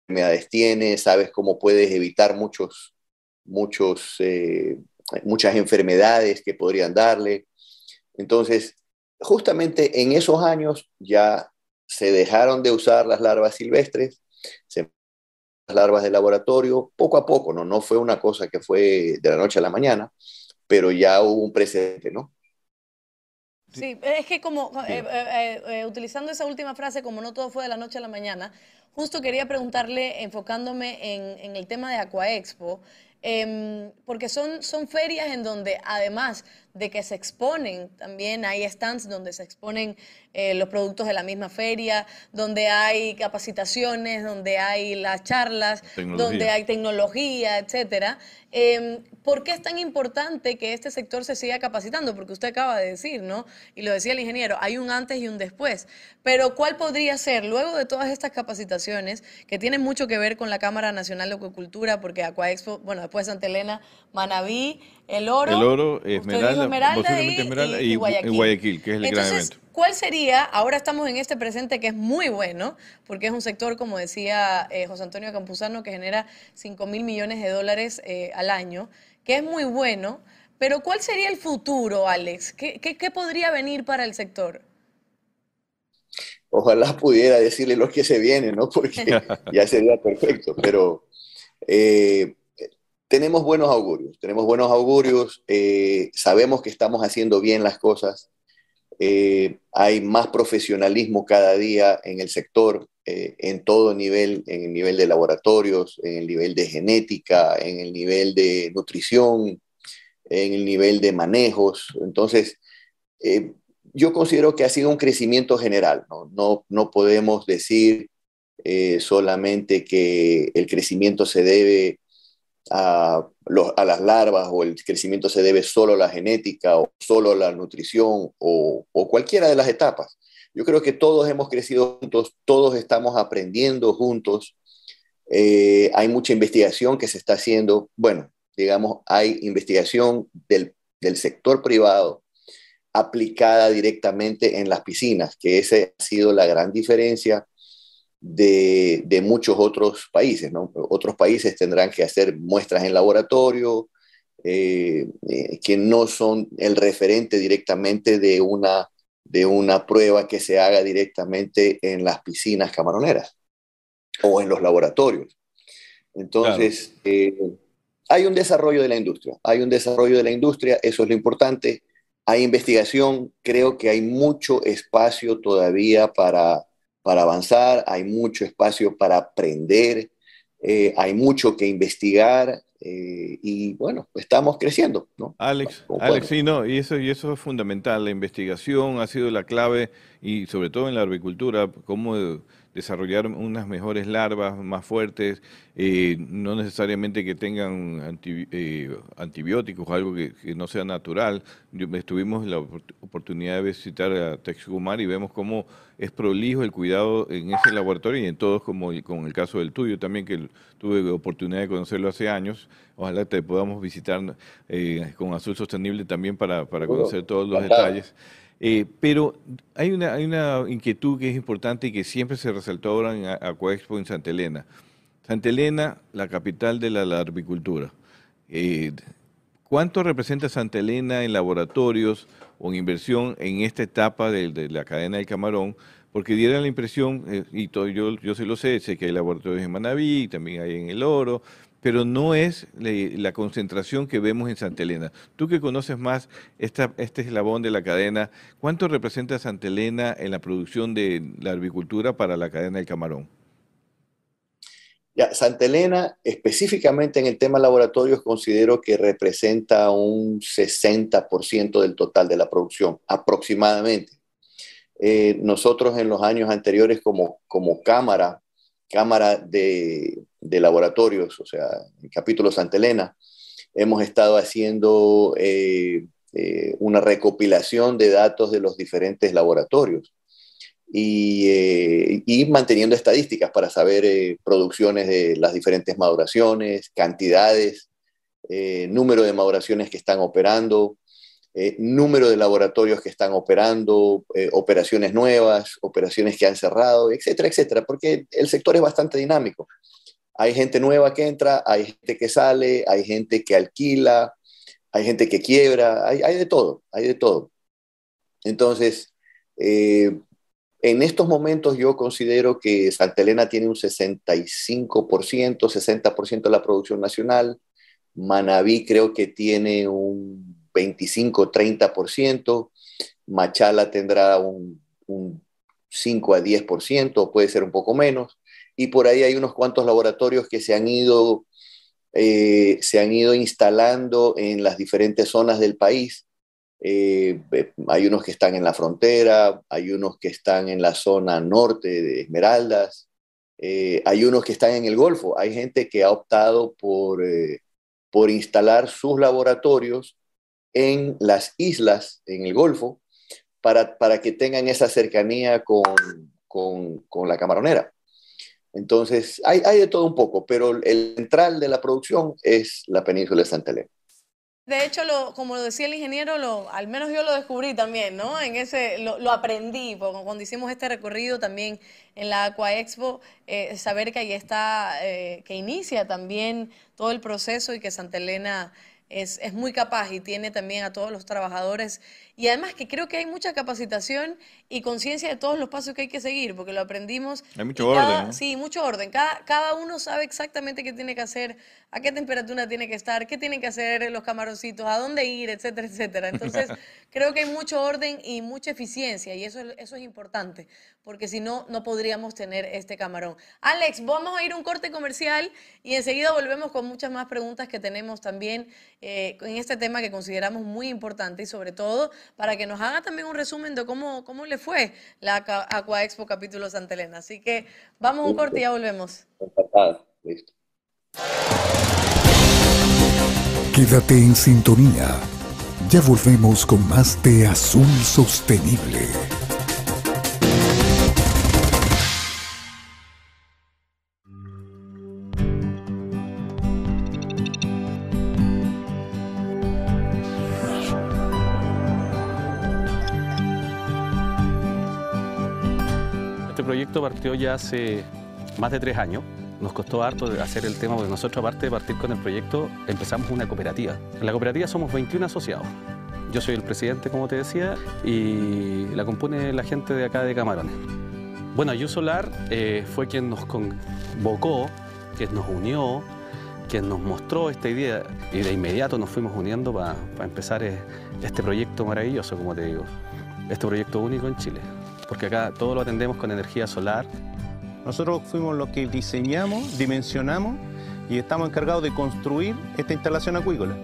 qué enfermedades tiene, sabes cómo puedes evitar muchos, muchos, eh, muchas enfermedades que podrían darle. Entonces, justamente en esos años ya se dejaron de usar las larvas silvestres, se larvas de laboratorio, poco a poco, ¿no? No fue una cosa que fue de la noche a la mañana, pero ya hubo un precedente, ¿no? Sí, es que como, eh, eh, eh, utilizando esa última frase, como no todo fue de la noche a la mañana, justo quería preguntarle, enfocándome en, en el tema de Aquaexpo, eh, porque son, son ferias en donde además de que se exponen, también hay stands donde se exponen eh, los productos de la misma feria, donde hay capacitaciones, donde hay las charlas, donde hay tecnología, etcétera. Eh, ¿Por qué es tan importante que este sector se siga capacitando? Porque usted acaba de decir, ¿no? Y lo decía el ingeniero, hay un antes y un después. Pero ¿cuál podría ser, luego de todas estas capacitaciones, que tienen mucho que ver con la Cámara Nacional de Acuacultura, porque Aquaexpo, bueno, después Santa Elena, Manabí, El Oro. El Oro, Esmeralda, Esmeralda, y, Esmeralda y, Guayaquil. que es el gran evento. ¿Cuál sería, ahora estamos en este presente que es muy bueno, porque es un sector, como decía eh, José Antonio Campuzano, que genera 5 mil millones de dólares eh, al año, que es muy bueno, pero ¿cuál sería el futuro, Alex? ¿Qué, qué, podría venir para el sector? Ojalá pudiera decirle lo que se viene, ¿no? Porque ya sería perfecto, pero eh, tenemos buenos augurios, tenemos buenos augurios, sabemos que estamos haciendo bien las cosas, eh, hay más profesionalismo cada día en el sector, eh, en todo nivel, en el nivel de laboratorios, en el nivel de genética, en el nivel de nutrición, en el nivel de manejos. Entonces, eh, yo considero que ha sido un crecimiento general. No, no podemos decir solamente que el crecimiento se debe a, las larvas o el crecimiento se debe solo a la genética o solo a la nutrición o, cualquiera de las etapas. Yo creo que todos hemos crecido juntos, todos estamos aprendiendo juntos. Eh, hay mucha investigación que se está haciendo. Bueno, digamos, hay investigación del, del sector privado aplicada directamente en las piscinas, que esa ha sido la gran diferencia de, muchos otros países. ¿no? Otros países tendrán que hacer muestras en laboratorio, eh, eh, que no son el referente directamente de una, de una prueba que se haga directamente en las piscinas camaroneras o en los laboratorios. Entonces, eh, hay un desarrollo de la industria, hay un desarrollo de la industria, eso es lo importante. Hay investigación, creo que hay mucho espacio todavía para, para avanzar, hay mucho espacio para aprender, eh, hay mucho que investigar eh, y bueno, estamos creciendo. ¿no? Alex, Alex sí, no, y eso, y eso es fundamental, la investigación ha sido la clave y sobre todo en la agricultura, cómo desarrollar unas mejores larvas más fuertes, eh, no necesariamente que tengan eh, antibióticos o algo que, no sea natural. estuvimos la oportunidad de visitar a Texcumar y vemos cómo es prolijo el cuidado en ese laboratorio y en todos, como con el caso del tuyo también, que tuve oportunidad de conocerlo hace años. Ojalá te podamos visitar eh, con Azul Sostenible también para, para conocer todos los detalles. Eh, pero hay una, inquietud que es importante y que siempre se resaltó ahora en Aquaexpo en Santa Elena. Santa Elena, la capital de la larvicultura. Eh, ¿Cuánto representa Santa Elena en laboratorios o en inversión en esta etapa de, la cadena del camarón? Porque diera la impresión, eh, y yo, yo se lo sé, sé que hay laboratorios en Manaví, también hay en El Oro, pero no es la concentración que vemos en Santa Elena. Tú que conoces más este eslabón de la cadena, ¿cuánto representa Santa Elena en la producción de la agricultura para la cadena del camarón? Ya, Santa Elena, específicamente en el tema laboratorios, considero que representa un 60% del total de la producción, aproximadamente. Eh, nosotros en los años anteriores como, como cámara cámara de, laboratorios, o sea, el capítulo Santa Elena, hemos estado haciendo eh, eh, una recopilación de datos de los diferentes laboratorios y, eh, manteniendo estadísticas para saber producciones de las diferentes maduraciones, cantidades número de maduraciones que están operando, número de laboratorios que están operando, operaciones nuevas, operaciones que han cerrado, etcétera, etcétera, porque el sector es bastante dinámico. Hay gente nueva que entra, hay gente que sale, hay gente que alquila, hay gente que quiebra, hay, de todo, hay de todo. Entonces, eh, en estos momentos yo considero que Santa Elena tiene un 65%, 60% de la producción nacional, Manabí creo que tiene un 25-30%, Machala tendrá un, 5 a 10%, puede ser un poco menos, y por ahí hay unos cuantos laboratorios que se han ido, eh, se han ido instalando en las diferentes zonas del país. Eh, hay unos que están en la frontera, hay unos que están en la zona norte de Esmeraldas, eh, hay unos que están en el Golfo. Hay gente que ha optado por, por instalar sus laboratorios en las islas, en el Golfo, para, para que tengan esa cercanía con, con, con la camaronera. Entonces, hay, hay, de todo un poco, pero el central de la producción es la península de Santa Elena. De hecho, como lo decía el ingeniero, al menos yo lo descubrí también, ¿no? En ese, lo, aprendí, cuando hicimos este recorrido también en la Aqua Expo, eh, saber que ahí está, eh, que inicia también todo el proceso y que Santa Elena es, es, muy capaz y tiene también a todos los trabajadores. Y además que creo que hay mucha capacitación y conciencia de todos los pasos que hay que seguir, porque lo aprendimos. Hay mucho orden. Sí, mucho orden. Cada, cada uno sabe exactamente qué tiene que hacer, a qué temperatura tiene que estar, qué tienen que hacer los camaroncitos, a dónde ir, etcétera, etcétera. Entonces, creo que hay mucho orden y mucha eficiencia y eso, eso es importante, porque si no, no podríamos tener este camarón. Alex, vamos a ir a un corte comercial y enseguida volvemos con muchas más preguntas que tenemos también eh, en este tema que consideramos muy importante y sobre todo para que nos haga también un resumen de cómo, cómo le fue la Aqua Expo capítulo Santa Elena. Así que vamos a un corte y ya volvemos. Listo. Quédate en sintonía. Ya volvemos con más de Azul Sostenible. Partió ya hace más de tres años. Nos costó harto hacer el tema porque nosotros, aparte de partir con el proyecto, empezamos una cooperativa. En la cooperativa somos 21 asociados. Yo soy el presidente, como te decía, y la compone la gente de acá de Camarones. Bueno, Yusolar eh, fue quien nos convocó, quien nos unió, quien nos mostró esta idea y de inmediato nos fuimos uniendo para empezar eh, este proyecto maravilloso, como te digo, este proyecto único en Chile porque acá todo lo atendemos con energía solar. Nosotros fuimos los que diseñamos, dimensionamos y estamos encargados de construir esta instalación acuícola.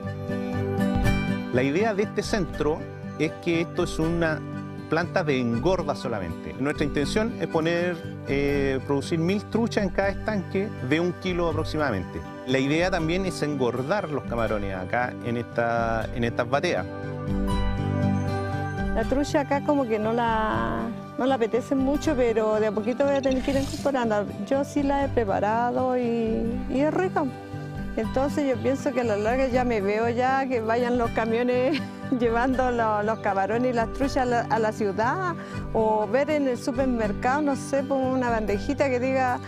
La idea de este centro es que esto es una planta de engorda solamente. Nuestra intención es poner, eh, producir mil truchas en cada estanque de un kilo aproximadamente. La idea también es engordar los camarones acá en, esta, en estas bateas. La trucha acá como que no la, no la apetece mucho, pero de a poquito voy a tener que ir incorporando. Yo sí la he preparado y, es rica. Entonces yo pienso que a la larga ya me veo ya que vayan los camiones llevando los, camarones y las truchas a la, ciudad o ver en el supermercado, no sé, pongo una bandejita que diga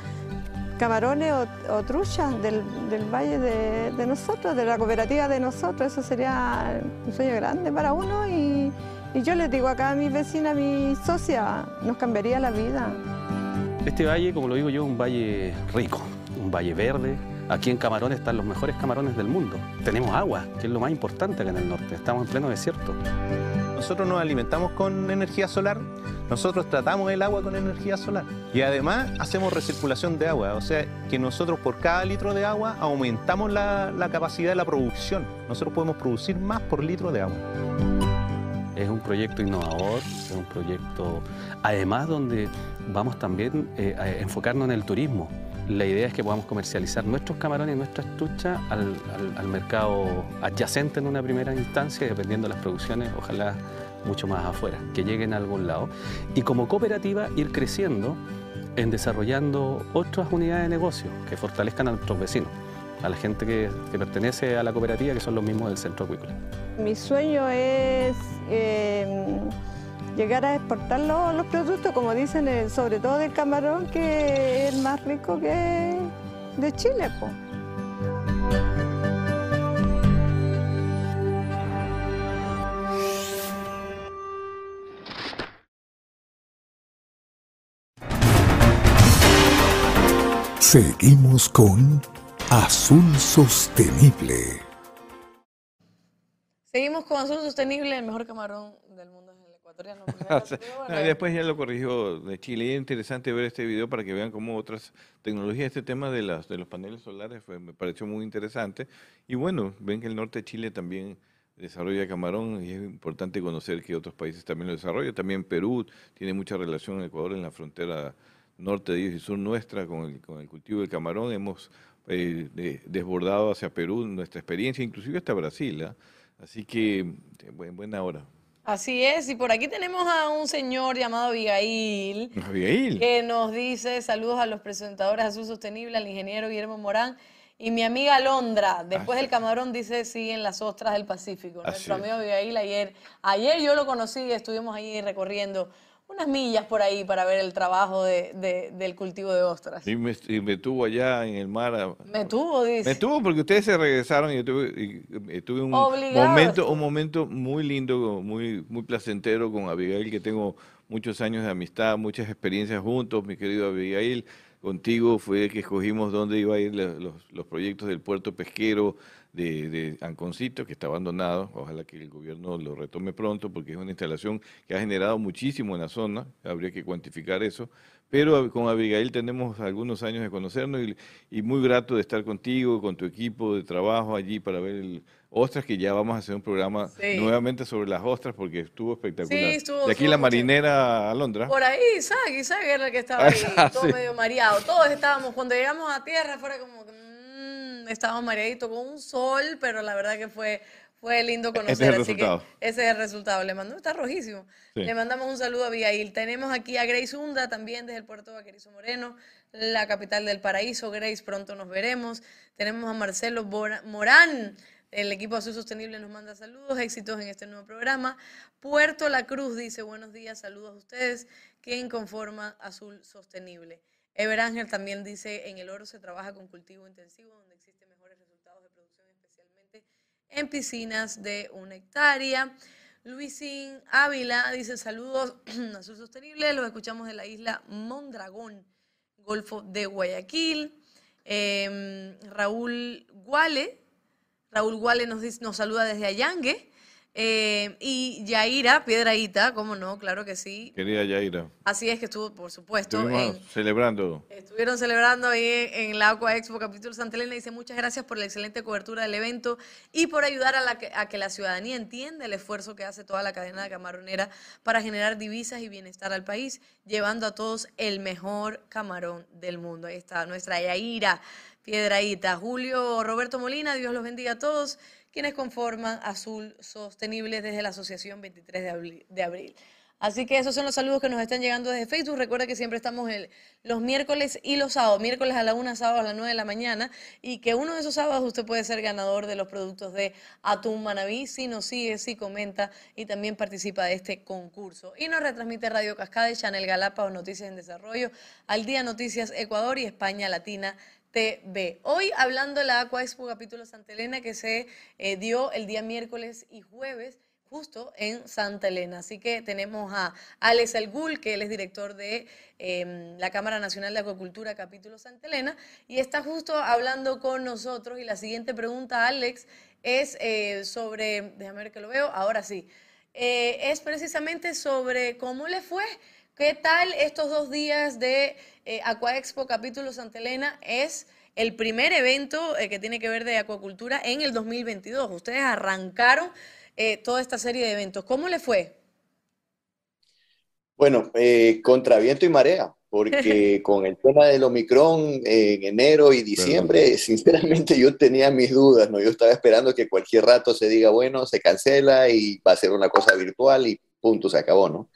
camarones o, truchas del, valle de, de, nosotros, de la cooperativa de nosotros. Eso sería un sueño grande para uno y, y yo les digo acá a mi vecina, a mi socia, nos cambiaría la vida. Este valle, como lo digo yo, es un valle rico, un valle verde. Aquí en Camarones están los mejores camarones del mundo. Tenemos agua, que es lo más importante acá en el norte. Estamos en pleno desierto. Nosotros nos alimentamos con energía solar, nosotros tratamos el agua con energía solar y además hacemos recirculación de agua, o sea que nosotros por cada litro de agua aumentamos la, la capacidad de la producción. Nosotros podemos producir más por litro de agua. Es un proyecto innovador, es un proyecto además donde vamos también eh, a enfocarnos en el turismo. La idea es que podamos comercializar nuestros camarones y nuestras truchas al, al, mercado adyacente en una primera instancia, dependiendo de las producciones, ojalá mucho más afuera, que lleguen a algún lado. Y como cooperativa ir creciendo en desarrollando otras unidades de negocio que fortalezcan a nuestros vecinos. A la gente que, pertenece a la cooperativa, que son los mismos del centro acuícola. Mi sueño es em, llegar a exportar los, productos, como dicen, eh, sobre todo del camarón, que es el más rico que de Chile. Seguimos con Azul Sostenible. Seguimos con Azul Sostenible, el mejor camarón del mundo es el ecuatoriano. después ya lo corrigió de Chile. Y es interesante ver este video para que vean cómo otras tecnologías, este tema de, las, de los paneles solares me pareció muy interesante. Y bueno, ven que el norte de Chile también desarrolla camarón y es importante conocer que otros países también lo desarrollan. También Perú tiene mucha relación con Ecuador en la frontera norte de ellos y sur nuestra con el, con el cultivo del camarón. Hemos eh, desbordado hacia Perú nuestra experiencia, inclusive hasta Brasil. ¿ah? Así que eh, buena hora. Así es, y por aquí tenemos a un señor llamado Abigail, Abigail. que nos dice saludos a los presentadores Azul Sostenible, al ingeniero Guillermo Morán y mi amiga Londra. Después del camarón dice siguen las ostras del Pacífico. Nuestro amigo Abigail ayer, ayer yo lo conocí y estuvimos ahí recorriendo unas millas por ahí para ver el trabajo de, del cultivo de ostras. Y me, me, tuvo allá en el mar. Me tuvo, dice. Me tuvo porque ustedes se regresaron y yo tuve, un momento, un momento muy lindo, muy, muy placentero con Abigail, que tengo muchos años de amistad, muchas experiencias juntos, mi querido Abigail. Contigo fue que escogimos dónde iba a ir los, proyectos del puerto pesquero, de, Anconcito, que está abandonado. Ojalá que el gobierno lo retome pronto, porque es una instalación que ha generado muchísimo en la zona. Habría que cuantificar eso. Pero con Abigail tenemos algunos años de conocernos y, muy grato de estar contigo, con tu equipo de trabajo allí para ver el ostras, que ya vamos a hacer un programa nuevamente sobre las ostras porque estuvo espectacular. Sí, estuvo, de aquí la marinera Alondra. Por ahí, Isaac, Isaac era el que estaba ahí, todo medio mareado. Todos estábamos, cuando llegamos a tierra, fuera como estábamos mareaditos con un sol, pero la verdad que fue, fue lindo conocer. Ese es el resultado. ese es el resultado. Le mandó, está rojísimo. Le mandamos un saludo a Abigail. Tenemos aquí a Grace Hunda, también desde el puerto de Vaquerizo Moreno, la capital del paraíso. Grace, pronto nos veremos. Tenemos a Marcelo Morán. El equipo Azul Sostenible nos manda saludos, éxitos en este nuevo programa. Puerto La Cruz dice buenos días, saludos a ustedes. ¿Quién conforma Azul Sostenible? Ever Ángel también dice, en el oro se trabaja con cultivo intensivo, donde existen mejores resultados de producción, especialmente en piscinas de una hectárea. Luisín Ávila dice, saludos a su sostenible, los escuchamos de la isla Mondragón, Golfo de Guayaquil. Em, Raúl Guale, Raúl Guale nos, nos saluda desde Allangue. Eh, y Yaira, Piedraíta, ¿cómo no? Claro que sí. Querida Yaira. Así es que estuvo, por supuesto. celebrando. Estuvieron celebrando ahí en la Aqua Expo Capítulo Santa Elena. Dice muchas gracias por la excelente cobertura del evento y por ayudar a, la que, a que la ciudadanía entienda el esfuerzo que hace toda la cadena de camaronera para generar divisas y bienestar al país, llevando a todos el mejor camarón del mundo. Ahí está nuestra Yaira, Piedraíta. Julio Roberto Molina, Dios los bendiga a todos quienes conforman Azul Sostenible desde la Asociación 23 de abril. Así que esos son los saludos que nos están llegando desde Facebook. Recuerda que siempre estamos los miércoles y los sábados, miércoles a la una, sábado a las 9 de la mañana, y que uno de esos sábados usted puede ser ganador de los productos de Atún Manabí si nos sigue, si comenta y también participa de este concurso. Y nos retransmite Radio Cascada, Chanel Galápagos, Noticias en Desarrollo, Al Día Noticias Ecuador y España Latina TV. Hoy hablando de la Aqua Expo capítulo Santa Elena que se eh, dio el día miércoles y jueves justo en Santa Elena. Así que tenemos a Alex Elgul, que él es director de em, la Cámara Nacional de Acuacultura capítulo Santa Elena, y está justo hablando con nosotros. Y la siguiente pregunta, Alex, es eh, sobre, déjame ver que lo veo, ahora sí, eh, es precisamente sobre cómo le fue ¿Qué tal estos dos días de eh, Expo capítulo Santa Elena? Es el primer evento eh, que tiene que ver de acuacultura en el 2022. Ustedes arrancaron eh, toda esta serie de eventos. ¿Cómo le fue? Bueno, eh, contra viento y marea, porque con el tema del Omicron en enero y diciembre, sinceramente yo tenía mis dudas, ¿no? Yo estaba esperando que cualquier rato se diga, bueno, se cancela y va a ser una cosa virtual y punto, se acabó, ¿no?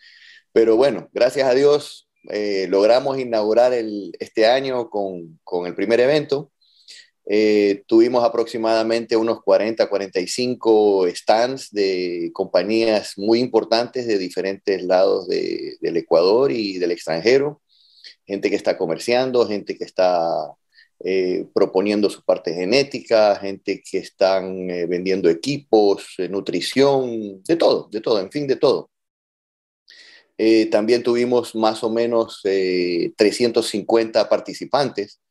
Pero bueno, gracias a Dios eh, logramos inaugurar este año con, el primer evento. Eh, tuvimos aproximadamente unos 40, 45 stands de compañías muy importantes de diferentes lados del Ecuador y del extranjero. Gente que está comerciando, gente que está eh, proponiendo su parte genética, gente que están vendiendo equipos, nutrición, de todo, de todo, en fin, de todo. También tuvimos más o menos 350 participantes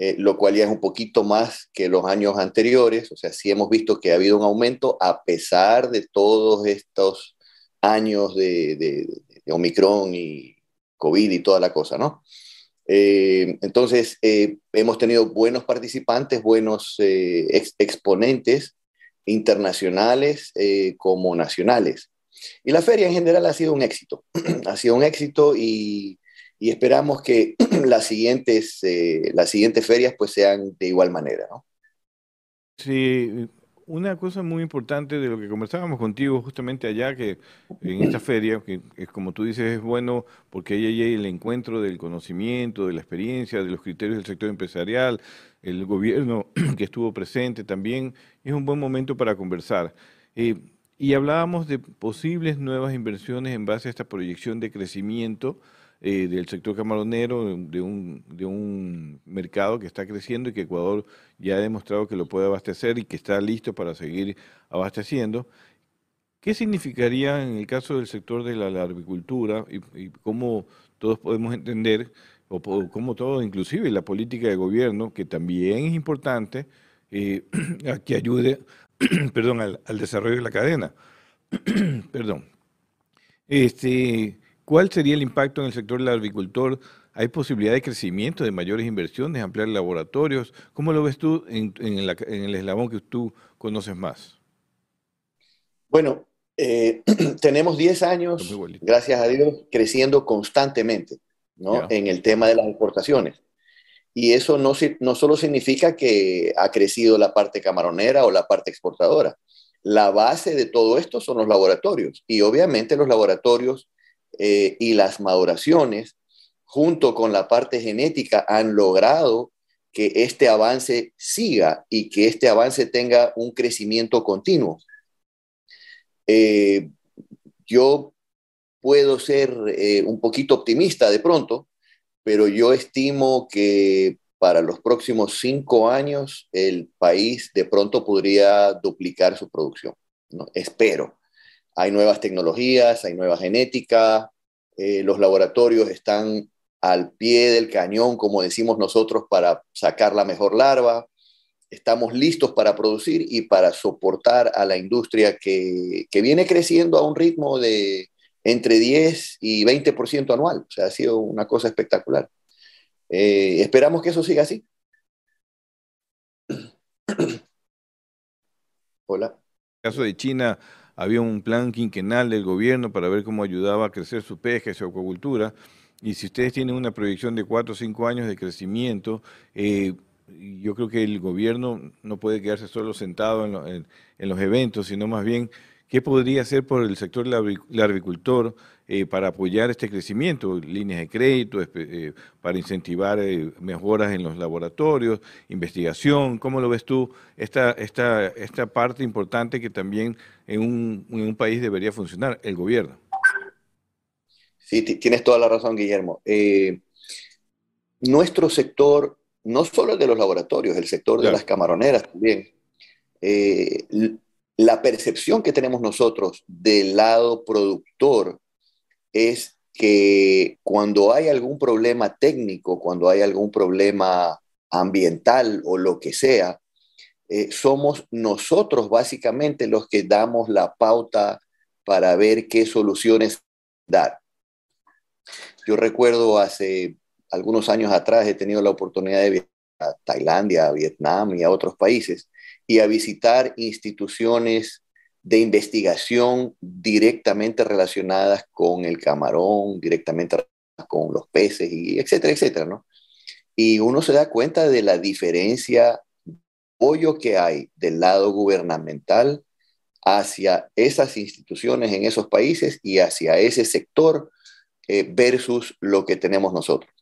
eh, lo cual ya es un poquito más que los años anteriores. O sea, sí hemos visto que ha habido un aumento a pesar de todos estos años de, Omicron y COVID y toda la cosa, ¿no? Eh, entonces, eh, hemos tenido buenos participantes, buenos exponentes internacionales como nacionales. Y la feria en general ha sido un éxito, ha sido un éxito y y esperamos que las siguientes, eh, las siguientes ferias pues sean de igual manera. ¿no? Sí, una cosa muy importante de lo que conversábamos contigo justamente allá, que en esta feria, que es como tú dices, es bueno porque ahí hay el encuentro del conocimiento, de la experiencia, de los criterios del sector empresarial, el gobierno que estuvo presente también, es un buen momento para conversar. Eh, y hablábamos de posibles nuevas inversiones en base a esta proyección de crecimiento eh, del sector camaronero, de un, de un mercado que está creciendo y que Ecuador ya ha demostrado que lo puede abastecer y que está listo para seguir abasteciendo. ¿Qué significaría en el caso del sector de la agricultura y, cómo todos podemos entender, o, cómo todo, inclusive la política de gobierno, que también es importante, eh, que ayude perdón, al, al desarrollo de la cadena? perdón. Este, ¿Cuál sería el impacto en el sector del agricultor? ¿Hay posibilidad de crecimiento, de mayores inversiones, ampliar laboratorios? ¿Cómo lo ves tú en, el eslabón que tú conoces más? Bueno, eh, tenemos 10 años, gracias a Dios, creciendo constantemente ¿no? en el tema de las exportaciones. Y eso no, solo significa que ha crecido la parte camaronera o la parte exportadora. La base de todo esto son los laboratorios. Y obviamente los laboratorios eh, y las maduraciones, junto con la parte genética, han logrado que este avance siga y que este avance tenga un crecimiento continuo. Eh, yo puedo ser eh, un poquito optimista de pronto, pero yo estimo que para los próximos cinco años el país de pronto podría duplicar su producción. Espero hay nuevas tecnologías, hay nueva genética, eh, los laboratorios están al pie del cañón, como decimos nosotros, para sacar la mejor larva. Estamos listos para producir y para soportar a la industria que, viene creciendo a un ritmo de entre 10 y 20% anual. O sea, ha sido una cosa espectacular. Eh, esperamos que eso siga así. Hola. En el caso de China, había un plan quinquenal del gobierno para ver cómo ayudaba a crecer su pesca y su acuacultura. Y si ustedes tienen una proyección de cuatro o cinco años de crecimiento, eh, yo creo que el gobierno no puede quedarse solo sentado en, los eventos, sino más bien qué podría hacer por el sector del agricultor eh, para apoyar este crecimiento, líneas de crédito, eh, para incentivar eh, mejoras en los laboratorios, investigación. ¿Cómo lo ves tú esta, esta, esta parte importante que también en un, en un país debería funcionar, el gobierno? Sí, tienes toda la razón, Guillermo. nuestro sector, no solo el de los laboratorios, el sector de las camaroneras también, la percepción que tenemos nosotros del lado productor es que cuando hay algún problema técnico, cuando hay algún problema ambiental o lo que sea, eh, somos nosotros básicamente los que damos la pauta para ver qué soluciones dar. Yo recuerdo hace algunos años atrás he tenido la oportunidad de viajar a Tailandia, a Vietnam y a otros países y a visitar instituciones de investigación directamente relacionadas con el camarón, directamente con los peces, y etcétera, etcétera, ¿no? Y uno se da cuenta de la diferencia apoyo que hay del lado gubernamental hacia esas instituciones en esos países y hacia ese sector eh, versus lo que tenemos nosotros.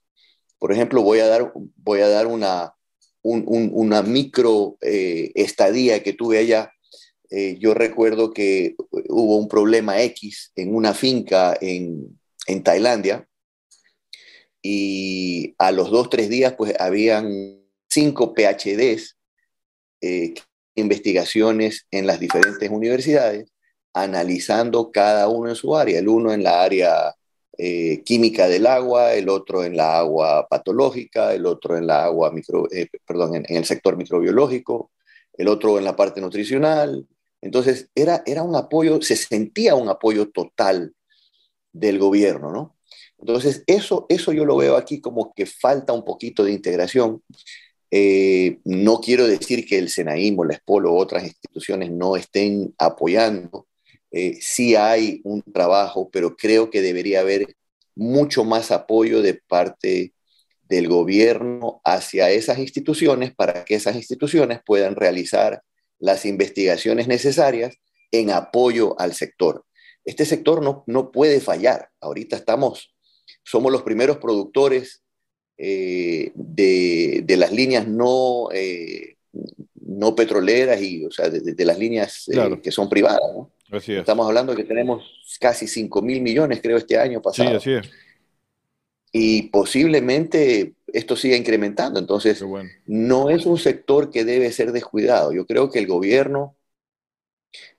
Por ejemplo, voy a dar, voy a dar una, una micro eh, estadía que tuve allá, eh, yo recuerdo que hubo un problema X en una finca en, en Tailandia y a los dos, tres días pues habían cinco PhDs, eh, investigaciones en las diferentes universidades, analizando cada uno en su área, el uno en la área eh, química del agua, el otro en la agua patológica, el otro en la agua micro, eh, perdón, en, el sector microbiológico, el otro en la parte nutricional. Entonces era, era un apoyo, se sentía un apoyo total del gobierno, ¿no? Entonces eso, eso yo lo veo aquí como que falta un poquito de integración. Eh, no quiero decir que el SENAIM o la ESPOL o otras instituciones no estén apoyando, eh, sí hay un trabajo, pero creo que debería haber mucho más apoyo de parte del gobierno hacia esas instituciones para que esas instituciones puedan realizar las investigaciones necesarias en apoyo al sector. Este sector no, no puede fallar. Ahorita estamos, somos los primeros productores eh, de, de, las líneas no, eh, no petroleras y, o sea, de, las líneas que son privadas. ¿no? Estamos hablando de que tenemos casi 5 mil millones, creo, este año pasado. Sí, así es. Y posiblemente esto siga incrementando. Entonces, no es un sector que debe ser descuidado. Yo creo que el gobierno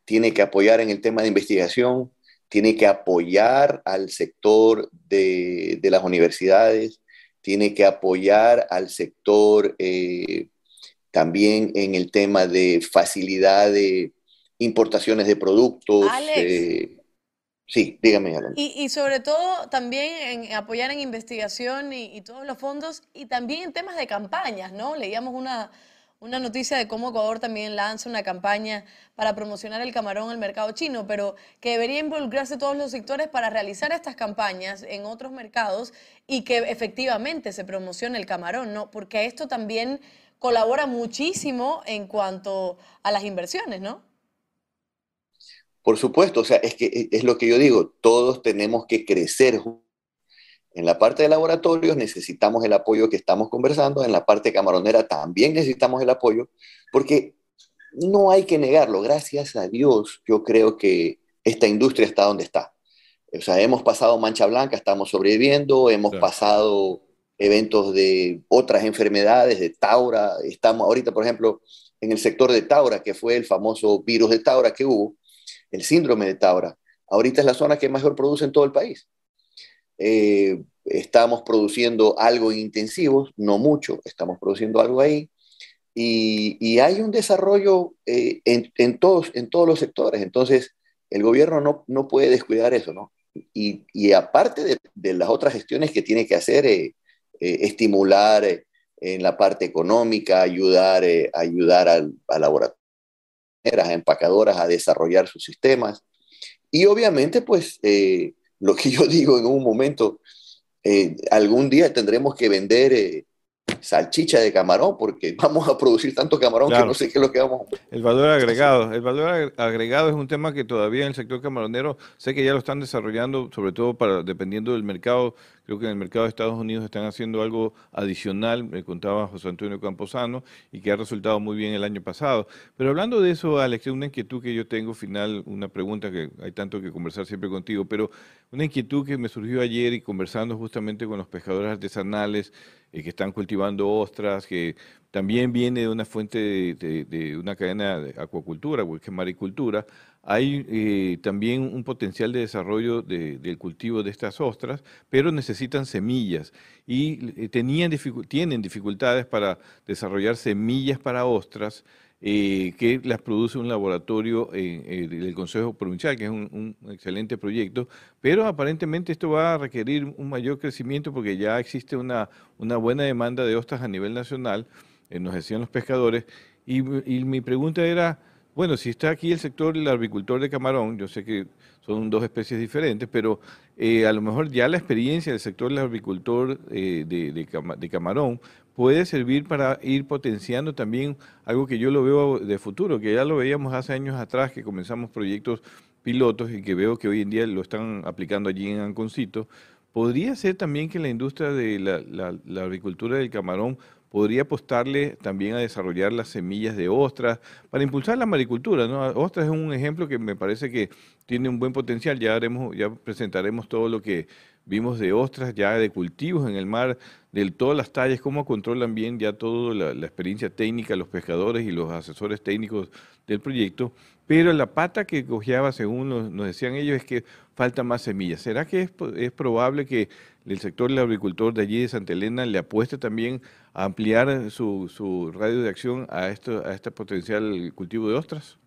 tiene que apoyar en el tema de investigación, tiene que apoyar al sector de, las universidades, tiene que apoyar al sector eh, también en el tema de facilidad de importaciones de productos. Eh, sí, dígame, Y, sobre todo también en apoyar en investigación y, todos los fondos y también en temas de campañas, ¿no? Leíamos una, una noticia de cómo Ecuador también lanza una campaña para promocionar el camarón al mercado chino, pero que debería involucrarse todos los sectores para realizar estas campañas en otros mercados y que efectivamente se promocione el camarón, ¿no? Porque esto también colabora muchísimo en cuanto a las inversiones, ¿no? Por supuesto, o sea, es que e, es lo que yo digo, todos tenemos que crecer. En la parte de laboratorios necesitamos el apoyo que estamos conversando, en la parte camaronera también necesitamos el apoyo, porque no hay que negarlo, gracias a Dios yo creo que esta industria está donde está. O sea, hemos pasado mancha blanca, estamos sobreviviendo, hemos pasado eventos de otras enfermedades, de Taura, estamos ahorita, por ejemplo, en el sector de Taura, que fue el famoso virus de Taura que hubo, el síndrome de Taura. Ahorita es la zona que mejor produce en todo el país. Eh, estamos produciendo algo en intensivos, no mucho, estamos produciendo algo ahí. Y, hay un desarrollo eh, en, todos, en todos los sectores. Entonces, el gobierno no, no puede descuidar eso, ¿no? Y, aparte de, las otras gestiones que tiene que hacer, eh, estimular en la parte económica, ayudar, ayudar al, al laboratorio empacadoras a desarrollar sus sistemas. Y obviamente, pues, eh, lo que yo digo en un momento, eh, algún día tendremos que vender eh, salchicha de camarón porque vamos a producir tanto camarón que no sé qué es lo que vamos a El valor agregado. El valor agregado es un tema que todavía en el sector camaronero sé que ya lo están desarrollando, sobre todo para dependiendo del mercado Creo que en el mercado de Estados Unidos están haciendo algo adicional, me contaba José Antonio Camposano, y que ha resultado muy bien el año pasado. Pero hablando de eso, Alex, una inquietud que yo tengo, final, una pregunta que hay tanto que conversar siempre contigo, pero una inquietud que me surgió ayer y conversando justamente con los pescadores artesanales eh, que están cultivando ostras, que también viene de una fuente de, una cadena de acuacultura, que es maricultura, hay eh, también un potencial de desarrollo del cultivo de estas ostras, pero necesitan semillas y eh, tenían tienen dificultades para desarrollar semillas para ostras eh, que las produce un laboratorio del Consejo Provincial, que es un, excelente proyecto, pero aparentemente esto va a requerir un mayor crecimiento porque ya existe una, una buena demanda de ostras a nivel nacional, nos decían los pescadores, y mi pregunta era bueno, si está aquí el sector del agricultor de camarón, yo sé que son dos especies diferentes, pero eh, a lo mejor ya la experiencia del sector del agricultor eh, de, camarón puede servir para ir potenciando también algo que yo lo veo de futuro, que ya lo veíamos hace años atrás, que comenzamos proyectos pilotos y que veo que hoy en día lo están aplicando allí en Anconcito. ¿Podría ser también que la industria de la agricultura del camarón podría apostarle también a desarrollar las semillas de ostras para impulsar la maricultura. Ostras es un ejemplo que me parece que tiene un buen potencial. Ya haremos, ya presentaremos todo lo que vimos de ostras, ya de cultivos en el mar, de todas las tallas, cómo controlan bien ya toda la, experiencia técnica, los pescadores y los asesores técnicos del proyecto. Pero la pata que cojeaba, según nos, decían ellos, es que falta más semillas. ¿Será que es, es probable que el sector del agricultor de allí de Santa Elena le apueste también a ampliar su, su radio de acción a, esto, a este potencial cultivo de ostras?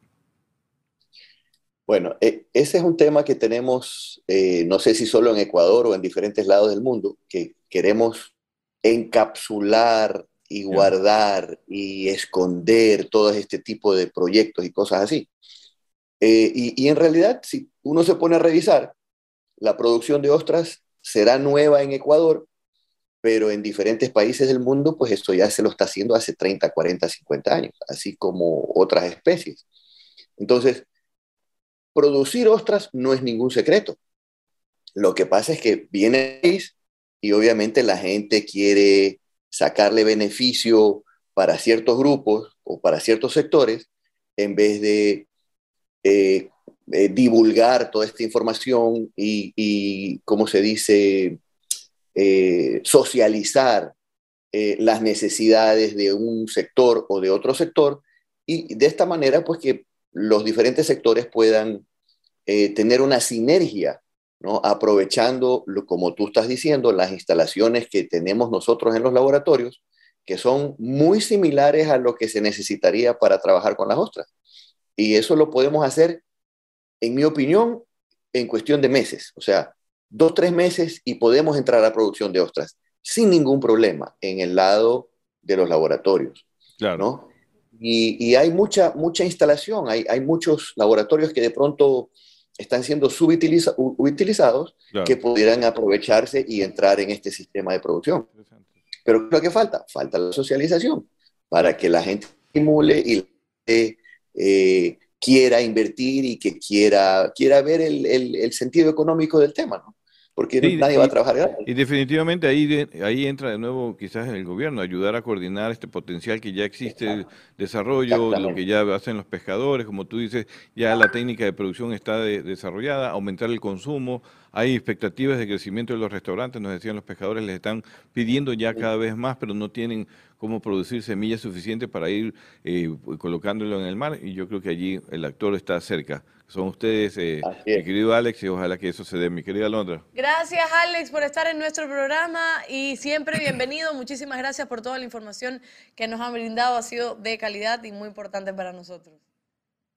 Bueno, e, ese es un tema que tenemos, eh, no sé si solo en Ecuador o en diferentes lados del mundo, que queremos encapsular y guardar y esconder todo este tipo de proyectos y cosas así. Eh, y, y, en realidad, si uno se pone a revisar, la producción de ostras será nueva en Ecuador, pero en diferentes países del mundo, pues esto ya se lo está haciendo hace 30, 40, 50 años, así como otras especies. Entonces, producir ostras no es ningún secreto. Lo que pasa es que viene y obviamente la gente quiere sacarle beneficio para ciertos grupos o para ciertos sectores en vez de eh, eh, divulgar toda esta información y, ¿cómo se dice?, eh, socializar las necesidades de un sector o de otro sector y de esta manera, pues que los diferentes sectores puedan tener una sinergia, ¿no? aprovechando, como tú estás diciendo, las instalaciones que tenemos nosotros en los laboratorios, que son muy similares a lo que se necesitaría para trabajar con las ostras. Y eso lo podemos hacer, en mi opinión, en cuestión de meses. O sea, dos, tres meses y podemos entrar a producción de ostras sin ningún problema en el lado de los laboratorios. Claro. ¿no? Y, hay mucha, mucha instalación, hay, hay muchos laboratorios que de pronto están siendo subutilizados que pudieran aprovecharse y entrar en este sistema de producción. Pero ¿qué que falta? Falta la socialización para que la gente estimule y eh, quiera invertir y que quiera, quiera ver el, el sentido económico del tema. ¿no? Porque nadie va a trabajar Y definitivamente ahí, ahí entra de nuevo quizás el gobierno, ayudar a coordinar este potencial que ya existe, el desarrollo, lo que ya hacen los pescadores, como tú dices, ya la técnica de producción está desarrollada, aumentar el consumo, hay expectativas de crecimiento de los restaurantes, nos decían los pescadores, les están pidiendo ya cada vez más, pero no tienen cómo producir semillas suficientes para ir eh, colocándolo en el mar, y yo creo que allí el actor está cerca son ustedes, eh, mi querido Alex, y ojalá que eso se dé. Mi querida Londra. Gracias, Alex, por estar en nuestro programa y siempre bienvenido. Muchísimas gracias por toda la información que nos han brindado. Ha sido de calidad y muy importante para nosotros.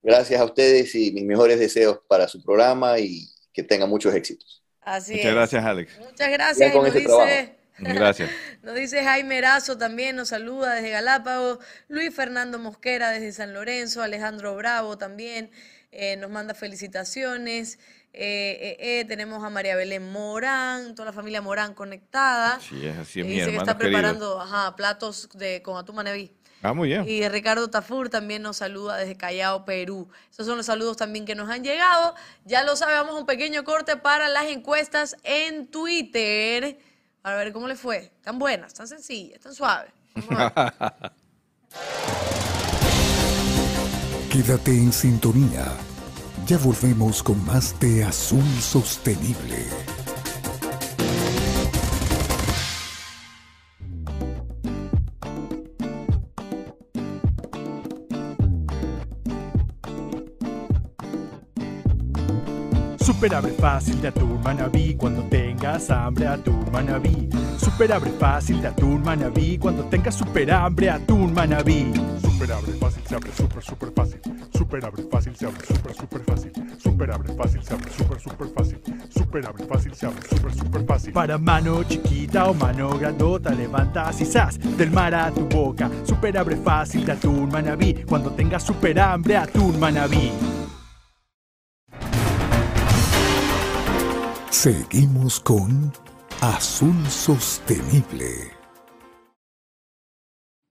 Gracias a ustedes y mis mejores deseos para su programa y que tenga muchos éxitos. Así Muchas gracias, Alex. Muchas gracias. Nos dice, Gracias. Nos dice Jaime Razo también, nos saluda desde Galápagos, Luis Fernando Mosquera desde San Lorenzo, Alejandro Bravo también. Eh, nos manda felicitaciones. Eh, eh, tenemos a María Belén Morán, toda la familia Morán conectada. Sí, es así, es dice que está preparando platos de, con atún manaví. Ah, muy bien. Y Ricardo Tafur también nos saluda desde Callao, Perú. Esos son los saludos también que nos han llegado. Ya lo sabemos, un pequeño corte para las encuestas en Twitter. Para ver cómo le fue. Tan buenas, tan sencillas, tan suaves. Quédate en sintonía. Ya volvemos con más de Azul Sostenible. Super abre fácil de atún manabí cuando tengas hambre atún manabí. Super abre fácil de atún manabí cuando tengas super hambre atún manabí. Super abre fácil se abre super super fácil. Super abre fácil se abre super super fácil. Super abre fácil se abre super super fácil. Super abre fácil se abre super super fácil. Para mano chiquita o mano grandota levantas y del mar a tu boca. Super abre fácil de atún manabí cuando tengas super hambre atún manabí. Seguimos con Azul Sostenible.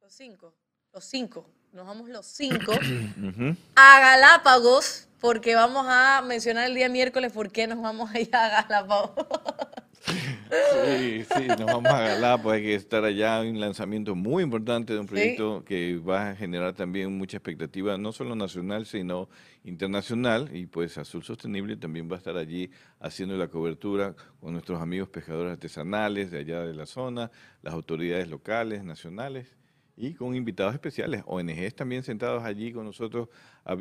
Los cinco, los cinco, nos vamos los cinco a Galápagos, porque vamos a mencionar el día miércoles por qué nos vamos a ir a Galápagos. Sí, sí, nos vamos a Galapagos, hay que estar allá, un lanzamiento muy importante de un proyecto que va a generar también mucha expectativa, no solo nacional, sino internacional, y pues Azul Sostenible también va a estar allí haciendo la cobertura con nuestros amigos pescadores artesanales de allá de la zona, las autoridades locales, nacionales, y con invitados especiales, ONGs también sentados allí con nosotros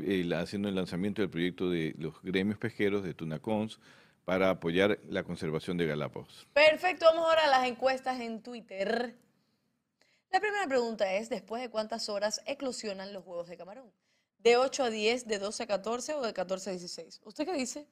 eh, haciendo el lanzamiento del proyecto de los gremios pesqueros de Tunacons, para apoyar la conservación de Galápagos. Perfecto, vamos ahora a las encuestas en Twitter. La primera pregunta es, ¿después de cuántas horas eclosionan los huevos de camarón? ¿De 8 a 10, de 12 a 14 o de 14 a 16? ¿Usted qué dice?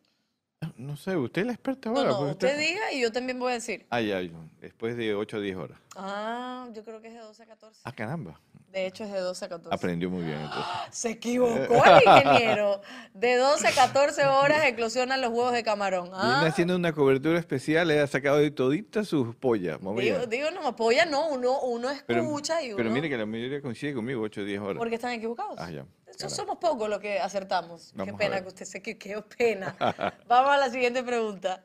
No sé, usted es la experta No, ahora. no, pues usted diga y yo también voy a decir. Ay, ay, después de 8 a 10 horas. Ah, yo creo que es de 12 a 14. Ah, caramba. De hecho, es de 12 a 14. Aprendió muy bien entonces. Se equivocó el ingeniero. De 12 a 14 horas eclosionan los huevos de camarón. Ah, Viene haciendo una cobertura especial, le ha sacado de toditas sus pollas. digo, digo, no apoya, no, uno, uno Pero, escucha y uno... pero mire que la mayoría coincide conmigo, 8 a 10 horas. Porque están equivocados. Ah, ya. So- Somos pocos los que acertamos. Vamos qué pena que usted se que qué pena. Vamos a la siguiente pregunta.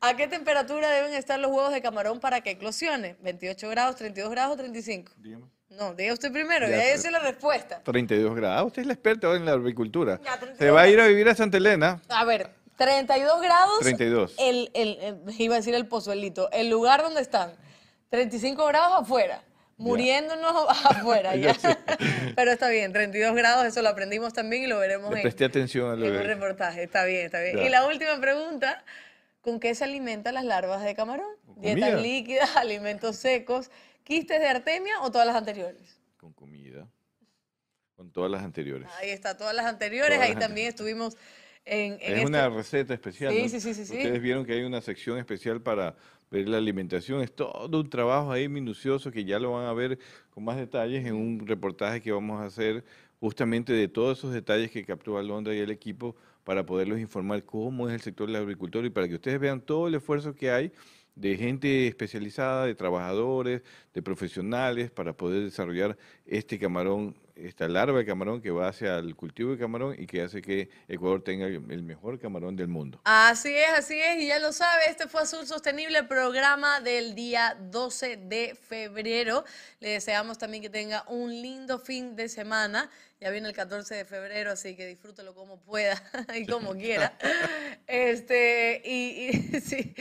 ¿A qué temperatura deben estar los huevos de camarón para que eclosione? ¿28 grados, 32 grados o 35? Dígame. No, diga usted primero, Ya, ya, sé la respuesta. 32 grados. Ah, usted es la experta en la agricultura. Ya, 32 Se va a ir a vivir a Santa Elena. A ver, 32 grados. 32. El, el, el- iba a decir el pozuelito. El lugar donde están. 35 grados afuera. Muriéndonos afuera ya. Pero está bien, 32 grados, eso lo aprendimos también y lo veremos Le en, presté atención en un de... reportaje. Está bien, está bien. Ya. Y la última pregunta, ¿con qué se alimentan las larvas de camarón? ¿Dietas líquidas, alimentos secos, quistes de artemia o todas las anteriores? Con comida. Con todas las anteriores. Ahí está, todas las anteriores. Todas Ahí las también estuvimos en, en Es una este- receta especial. Sí, ¿no? sí, sí, sí, sí. Ustedes vieron que hay una sección especial para ver la alimentación. Es todo un trabajo ahí minucioso que ya lo van a ver con más detalles en un reportaje que vamos a hacer justamente de todos esos detalles que captó Alondra y el equipo para poderlos informar cómo es el sector de la agricultura y para que ustedes vean todo el esfuerzo que hay de gente especializada, de trabajadores, de profesionales para poder desarrollar este camarón, esta larva de camarón que va hacia el cultivo de camarón y que hace que Ecuador tenga el mejor camarón del mundo. Así es, así es, y ya lo sabe, este fue Azul Sostenible, programa del día 12 de febrero. Le deseamos también que tenga un lindo fin de semana. Ya viene el 14 de febrero, así que disfrútelo como pueda y como quiera. Este, y, y, sí,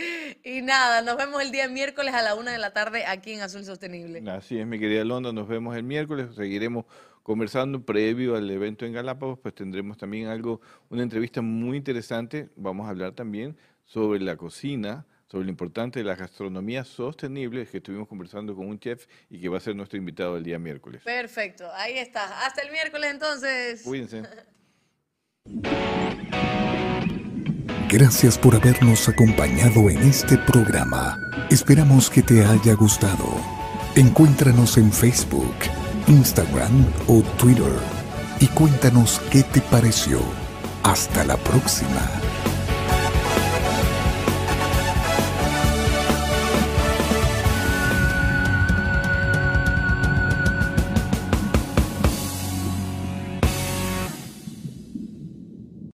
y nada, nos vemos el día miércoles a la una de la tarde aquí en Azul Sostenible. Así es, mi querida Londra, nos vemos el miércoles, seguiremos conversando previo al evento en Galápagos, pues tendremos también algo, una entrevista muy interesante, vamos a hablar también sobre la cocina, sobre lo importante de la gastronomía sostenible, que estuvimos conversando con un chef y que va a ser nuestro invitado el día miércoles. Perfecto, ahí está. Hasta el miércoles entonces. Cuídense. Gracias por habernos acompañado en este programa. Esperamos que te haya gustado. Encuéntranos en Facebook, Instagram o Twitter y cuéntanos qué te pareció. Hasta la próxima.